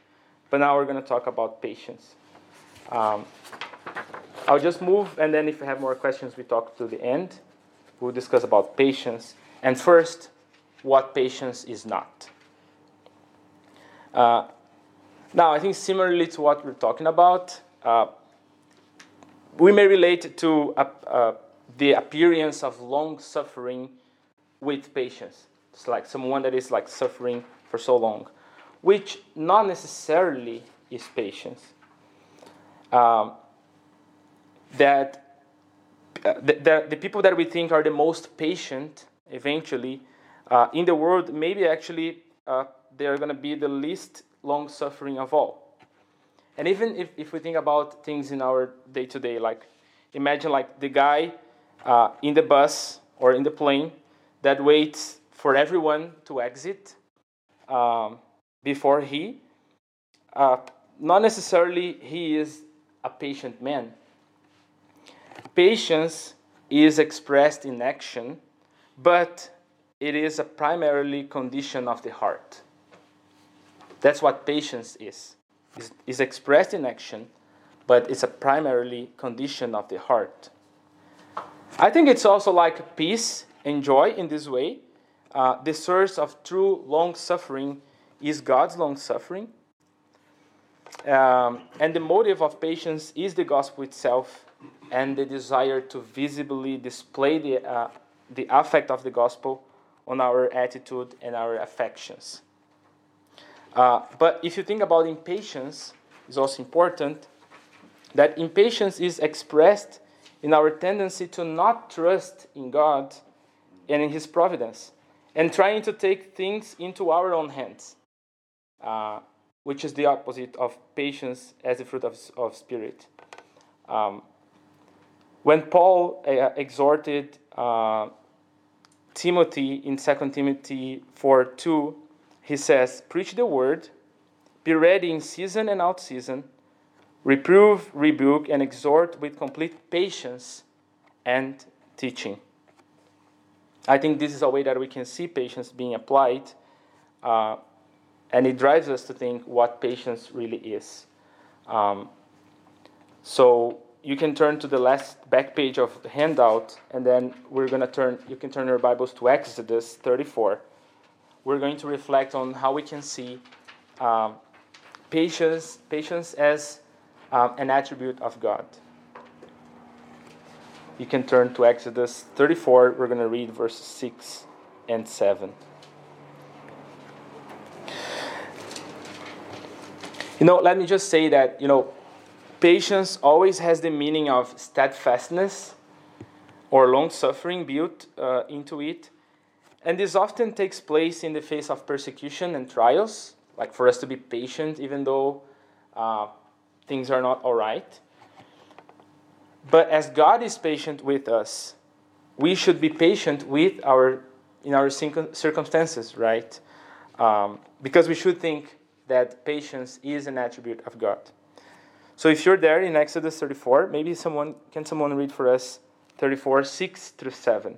but now we're going to talk about patience. Um, I'll just move, and then if you have more questions, we talk to the end. We'll discuss about patience. And first, what patience is not. Uh, now, I think similarly to what we're talking about, uh, we may relate to uh, uh the appearance of long suffering with patience. It's like someone that is like suffering for so long, which not necessarily is patience. Um, that uh, the, the, the, people that we think are the most patient eventually uh, in the world, maybe actually uh, they're going to be the least long suffering of all. And even if, if we think about things in our day to day, like imagine like the guy uh, in the bus or in the plane that waits for everyone to exit um, before he. Uh, not necessarily he is a patient man. Patience is expressed in action, but it is a primarily condition of the heart. That's what patience is. It's, it's expressed in action, but it's a primarily condition of the heart. I think it's also like peace and joy in this way uh, the source of true long suffering is God's long suffering. Um, and the motive of patience is the gospel itself and the desire to visibly display the, uh, the effect of the gospel on our attitude and our affections. Uh, but if you think about impatience, it's also important that impatience is expressed in our tendency to not trust in God and in His providence and trying to take things into our own hands, uh, which is the opposite of patience as a fruit of, of spirit. Um, when Paul uh, exhorted uh, Timothy in 2 Timothy 4 2, he says, Preach the word, be ready in season and out season, reprove, rebuke, and exhort with complete patience and teaching. I think this is a way that we can see patience being applied, uh, and it drives us to think what patience really is. Um, so you can turn to the last back page of the handout, and then we're going to turn. You can turn your Bibles to Exodus 34. We're going to reflect on how we can see um, patience, patience as um, an attribute of God you can turn to Exodus 34. We're going to read verses 6 and 7. You know, let me just say that, you know, patience always has the meaning of steadfastness or long suffering built uh, into it. And this often takes place in the face of persecution and trials, like for us to be patient even though uh, things are not all right. but as God is patient with us, we should be patient with our in our circumstances, right? Um, because we should think that patience is an attribute of God. So if you're there in Exodus 34, maybe someone can someone read for us 34 6 through 7.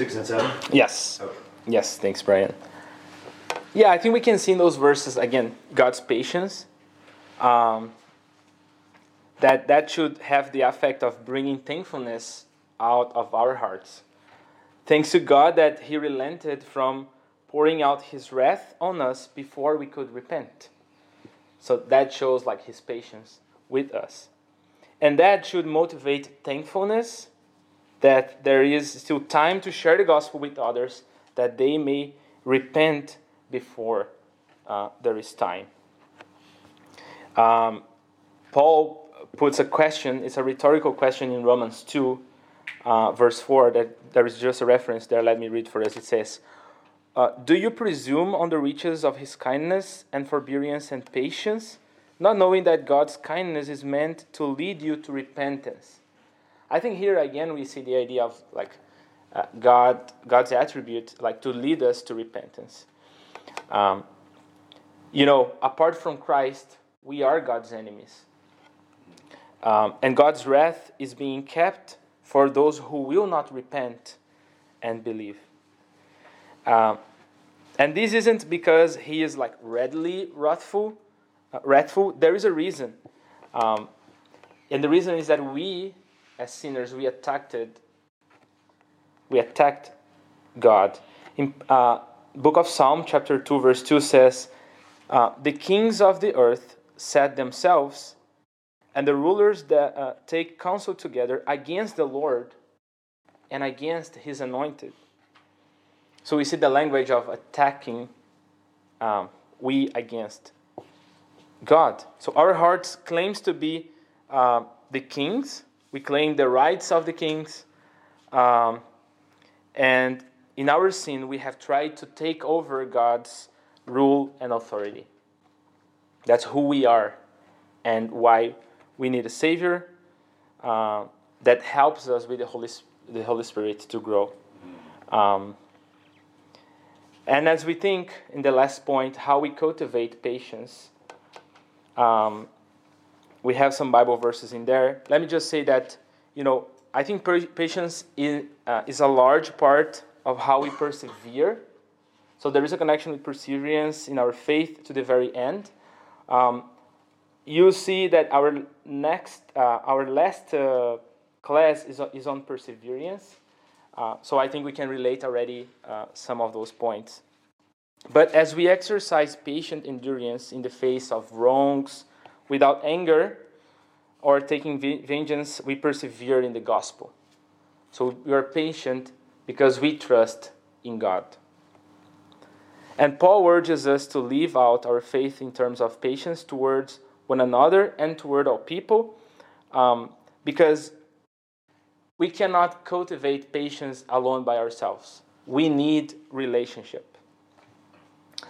Six and seven? Yes. Okay. Yes, thanks, Brian. Yeah, I think we can see in those verses again God's patience. Um, that that should have the effect of bringing thankfulness out of our hearts. Thanks to God that He relented from pouring out His wrath on us before we could repent. So that shows like His patience with us, and that should motivate thankfulness that there is still time to share the gospel with others, that they may repent before uh, there is time. Um, Paul puts a question, it's a rhetorical question in Romans 2, uh, verse 4, that there is just a reference there. Let me read for us. It says, uh, Do you presume on the riches of his kindness and forbearance and patience, not knowing that God's kindness is meant to lead you to repentance? I think here again we see the idea of like uh, God, God's attribute, like to lead us to repentance. Um, you know, apart from Christ, we are God's enemies. Um, and God's wrath is being kept for those who will not repent and believe. Um, and this isn't because he is like readily wrathful. Uh, wrathful. There is a reason. Um, and the reason is that we, as sinners, we attacked we attacked God. In uh, book of Psalm, chapter 2, verse 2 says, uh, The kings of the earth set themselves, and the rulers that uh, take counsel together against the Lord and against his anointed. So we see the language of attacking um, we against God. So our hearts claims to be uh, the kings. We claim the rights of the kings. Um, and in our sin, we have tried to take over God's rule and authority. That's who we are and why we need a Savior uh, that helps us with the Holy, the Holy Spirit to grow. Um, and as we think in the last point, how we cultivate patience, um, we have some Bible verses in there. Let me just say that, you know, I think patience is, uh, is a large part of how we persevere. So there is a connection with perseverance in our faith to the very end. Um, you see that our next, uh, our last uh, class is, is on perseverance. Uh, so I think we can relate already uh, some of those points. But as we exercise patient endurance in the face of wrongs without anger, or taking vengeance, we persevere in the gospel. So we are patient because we trust in God. And Paul urges us to live out our faith in terms of patience towards one another and toward all people, um, because we cannot cultivate patience alone by ourselves. We need relationship.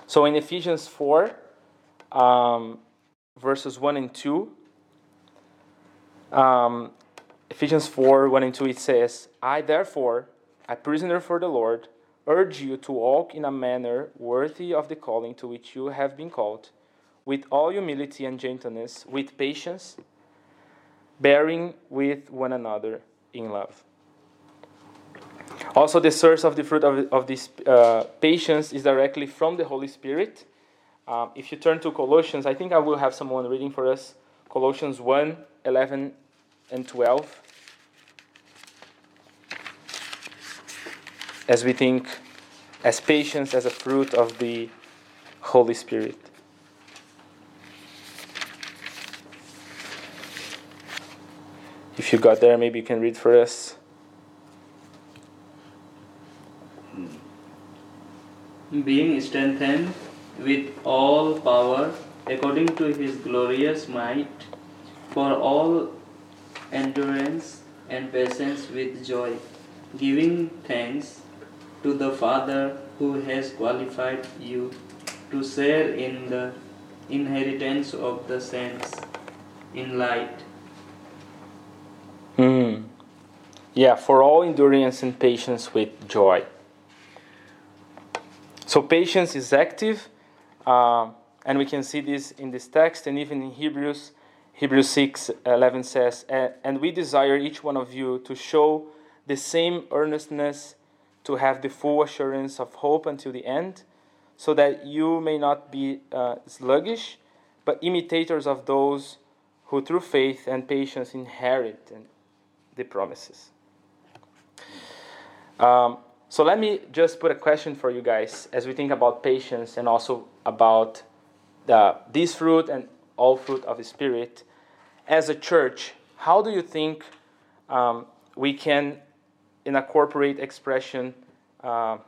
So in Ephesians 4, um, verses 1 and 2, um, Ephesians 4 1 and 2, it says, I therefore, a prisoner for the Lord, urge you to walk in a manner worthy of the calling to which you have been called, with all humility and gentleness, with patience, bearing with one another in love. Also, the source of the fruit of, of this uh, patience is directly from the Holy Spirit. Um, if you turn to Colossians, I think I will have someone reading for us Colossians 1 11 and 12. As we think as patience as a fruit of the Holy Spirit. if you got there, maybe you can read for us. being strengthened with all power according to his glorious might, for all endurance and patience with joy, giving thanks to the Father who has qualified you to share in the inheritance of the saints in light. Hmm. Yeah, for all endurance and patience with joy. So patience is active, uh, and we can see this in this text, and even in Hebrews, Hebrews 6 11 says, And we desire each one of you to show the same earnestness to have the full assurance of hope until the end, so that you may not be uh, sluggish, but imitators of those who through faith and patience inherit the promises. Um, so let me just put a question for you guys as we think about patience and also about the, this fruit and all fruit of the Spirit. As a church, how do you think um, we can, in a corporate expression, uh,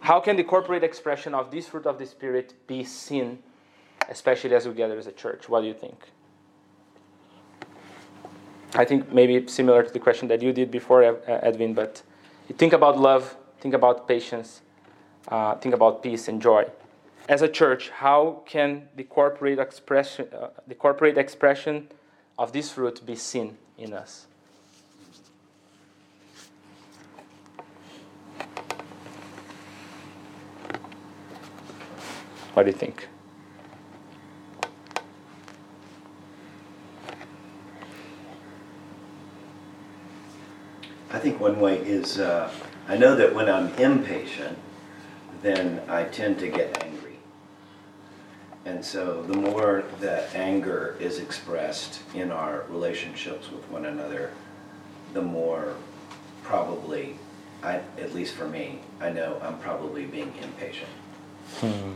how can the corporate expression of this fruit of the Spirit be seen, especially as we gather as a church? What do you think? I think maybe similar to the question that you did before, Edwin, but think about love think about patience, uh, think about peace and joy. As a church, how can the corporate expression, uh, the corporate expression of this fruit be seen in us? What do you think? I think one way is uh, I know that when I'm impatient, then I tend to get angry. And so the more that anger is expressed in our relationships with one another, the more probably, I, at least for me, I know I'm probably being impatient. Hmm.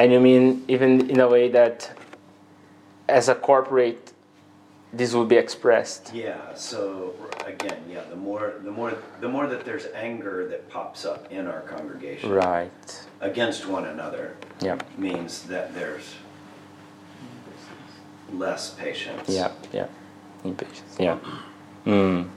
And you mean even in a way that as a corporate this will be expressed. Yeah. So again, yeah, the more the more the more that there's anger that pops up in our congregation, right, against one another, yeah, means that there's less patience. Yeah. Yeah. Impatience. Yeah. Mm.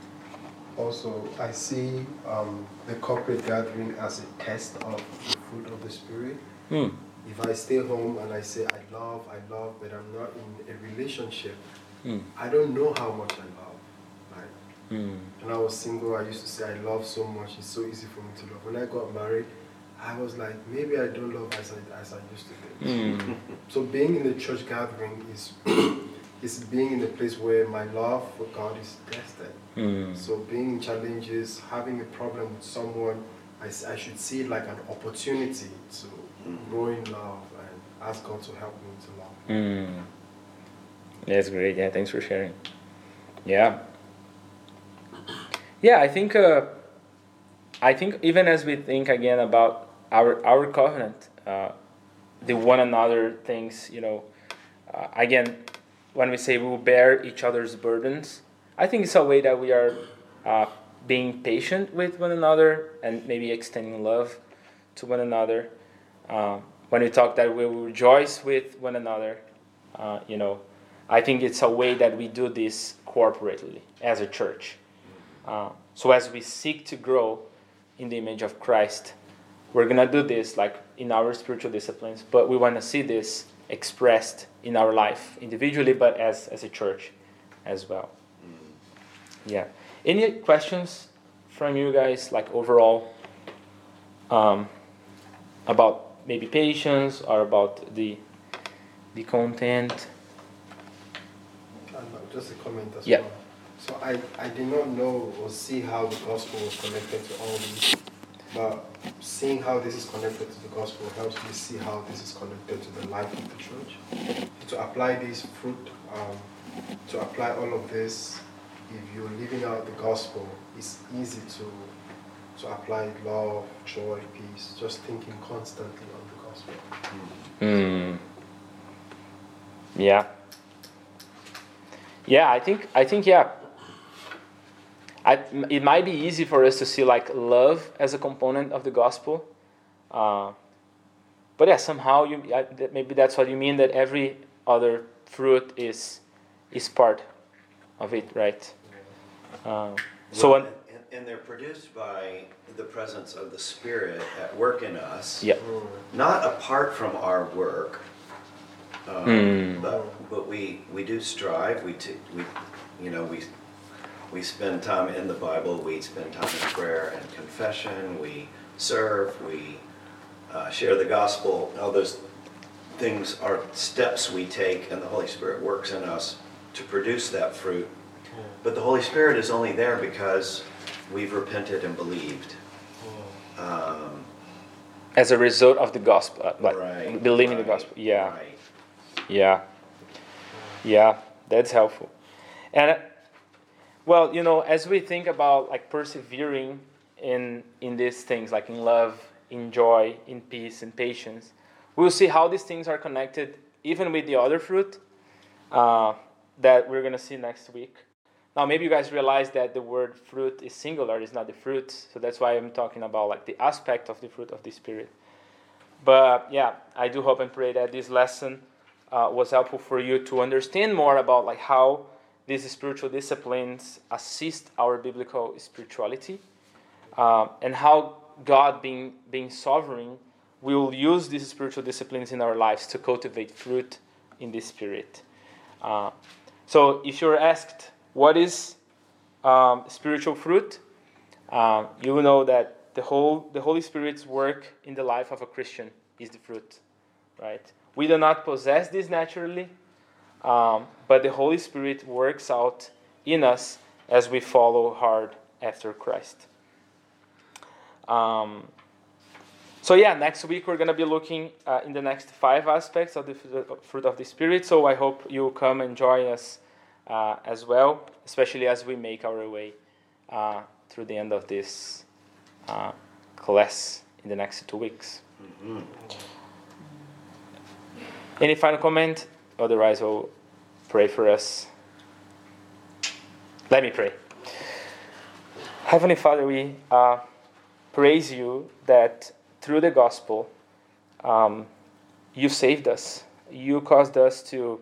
Also, I see um, the corporate gathering as a test of the fruit of the Spirit. Mm. If I stay home and I say I love, I love, but I'm not in a relationship Mm. I don't know how much I love. Right? Mm. When I was single, I used to say I love so much. It's so easy for me to love. When I got married, I was like, maybe I don't love as I, as I used to. Mm. so being in the church gathering is is being in a place where my love for God is tested. Mm. So being in challenges, having a problem with someone, I, I should see it like an opportunity to mm. grow in love and ask God to help me to love. Mm. That's great. Yeah, thanks for sharing. Yeah. Yeah, I think uh, I think even as we think again about our our covenant, uh, the one another things, you know, uh, again, when we say we will bear each other's burdens, I think it's a way that we are uh, being patient with one another and maybe extending love to one another. Uh, when we talk that we will rejoice with one another, uh, you know, I think it's a way that we do this corporately as a church. Uh, so as we seek to grow in the image of Christ, we're gonna do this like in our spiritual disciplines, but we want to see this expressed in our life individually, but as as a church as well. Yeah. Any questions from you guys, like overall, um, about maybe patience or about the the content? Just a comment as yeah. well. So I, I did not know or see how the gospel was connected to all these, but seeing how this is connected to the gospel helps me see how this is connected to the life of the church. To apply this fruit, um, to apply all of this, if you're living out the gospel, it's easy to to apply love, joy, peace, just thinking constantly on the gospel. Mm. Yeah. Yeah, I think I think yeah. I, it might be easy for us to see like love as a component of the gospel, uh, but yeah, somehow you maybe that's what you mean that every other fruit is is part of it, right? Uh, so well, and, and, they're produced by the presence of the Spirit at work in us. Yeah. Not apart from our work, um, mm. but but we we do strive. We t- we you know we we spend time in the Bible. We spend time in prayer and confession. We serve. We uh, share the gospel. All those things are steps we take, and the Holy Spirit works in us to produce that fruit. But the Holy Spirit is only there because we've repented and believed. Um, As a result of the gospel, uh, like right, believing right, the gospel. Yeah. Right. Yeah. Yeah, that's helpful. And well, you know, as we think about like persevering in in these things, like in love, in joy, in peace, and patience, we'll see how these things are connected, even with the other fruit uh, that we're gonna see next week. Now, maybe you guys realize that the word fruit is singular; it's not the fruit. So that's why I'm talking about like the aspect of the fruit of the spirit. But yeah, I do hope and pray that this lesson uh, was helpful for you to understand more about like how these spiritual disciplines assist our biblical spirituality uh, and how God, being, being sovereign, will use these spiritual disciplines in our lives to cultivate fruit in the Spirit. Uh, so, if you're asked, what is um, spiritual fruit? Uh, you know that the whole the Holy Spirit's work in the life of a Christian is the fruit, right? We do not possess this naturally, um, but the Holy Spirit works out in us as we follow hard after Christ. Um, so, yeah, next week we're going to be looking uh, in the next five aspects of the fruit of the Spirit. So, I hope you come and join us uh, as well, especially as we make our way uh, through the end of this uh, class in the next two weeks. Mm-hmm. Any final comment? Otherwise, I'll pray for us. Let me pray. Heavenly Father, we uh, praise you that through the gospel, um, you saved us. You caused us to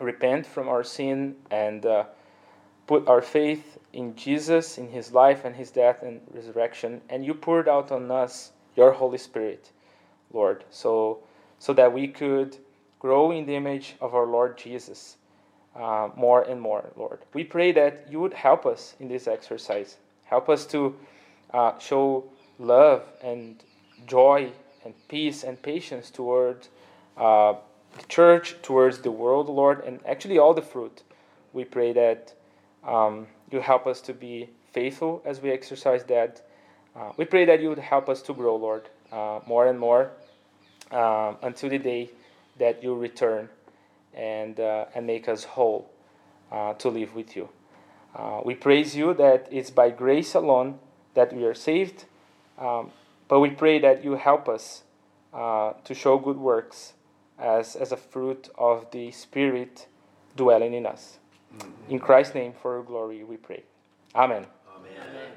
repent from our sin and uh, put our faith in Jesus, in his life and his death and resurrection. And you poured out on us your Holy Spirit, Lord, so, so that we could grow in the image of our Lord Jesus uh, more and more, Lord. We pray that you would help us in this exercise. Help us to uh, show love and joy and peace and patience toward uh, the church, towards the world, Lord, and actually all the fruit. We pray that um, you help us to be faithful as we exercise that. Uh, we pray that you would help us to grow, Lord, uh, more and more um, until the day that you return and, uh, and make us whole uh, to live with you. Uh, we praise you that it's by grace alone that we are saved, um, but we pray that you help us uh, to show good works as, as a fruit of the Spirit dwelling in us. Mm-hmm. In Christ's name, for your glory, we pray. Amen. Amen. Amen.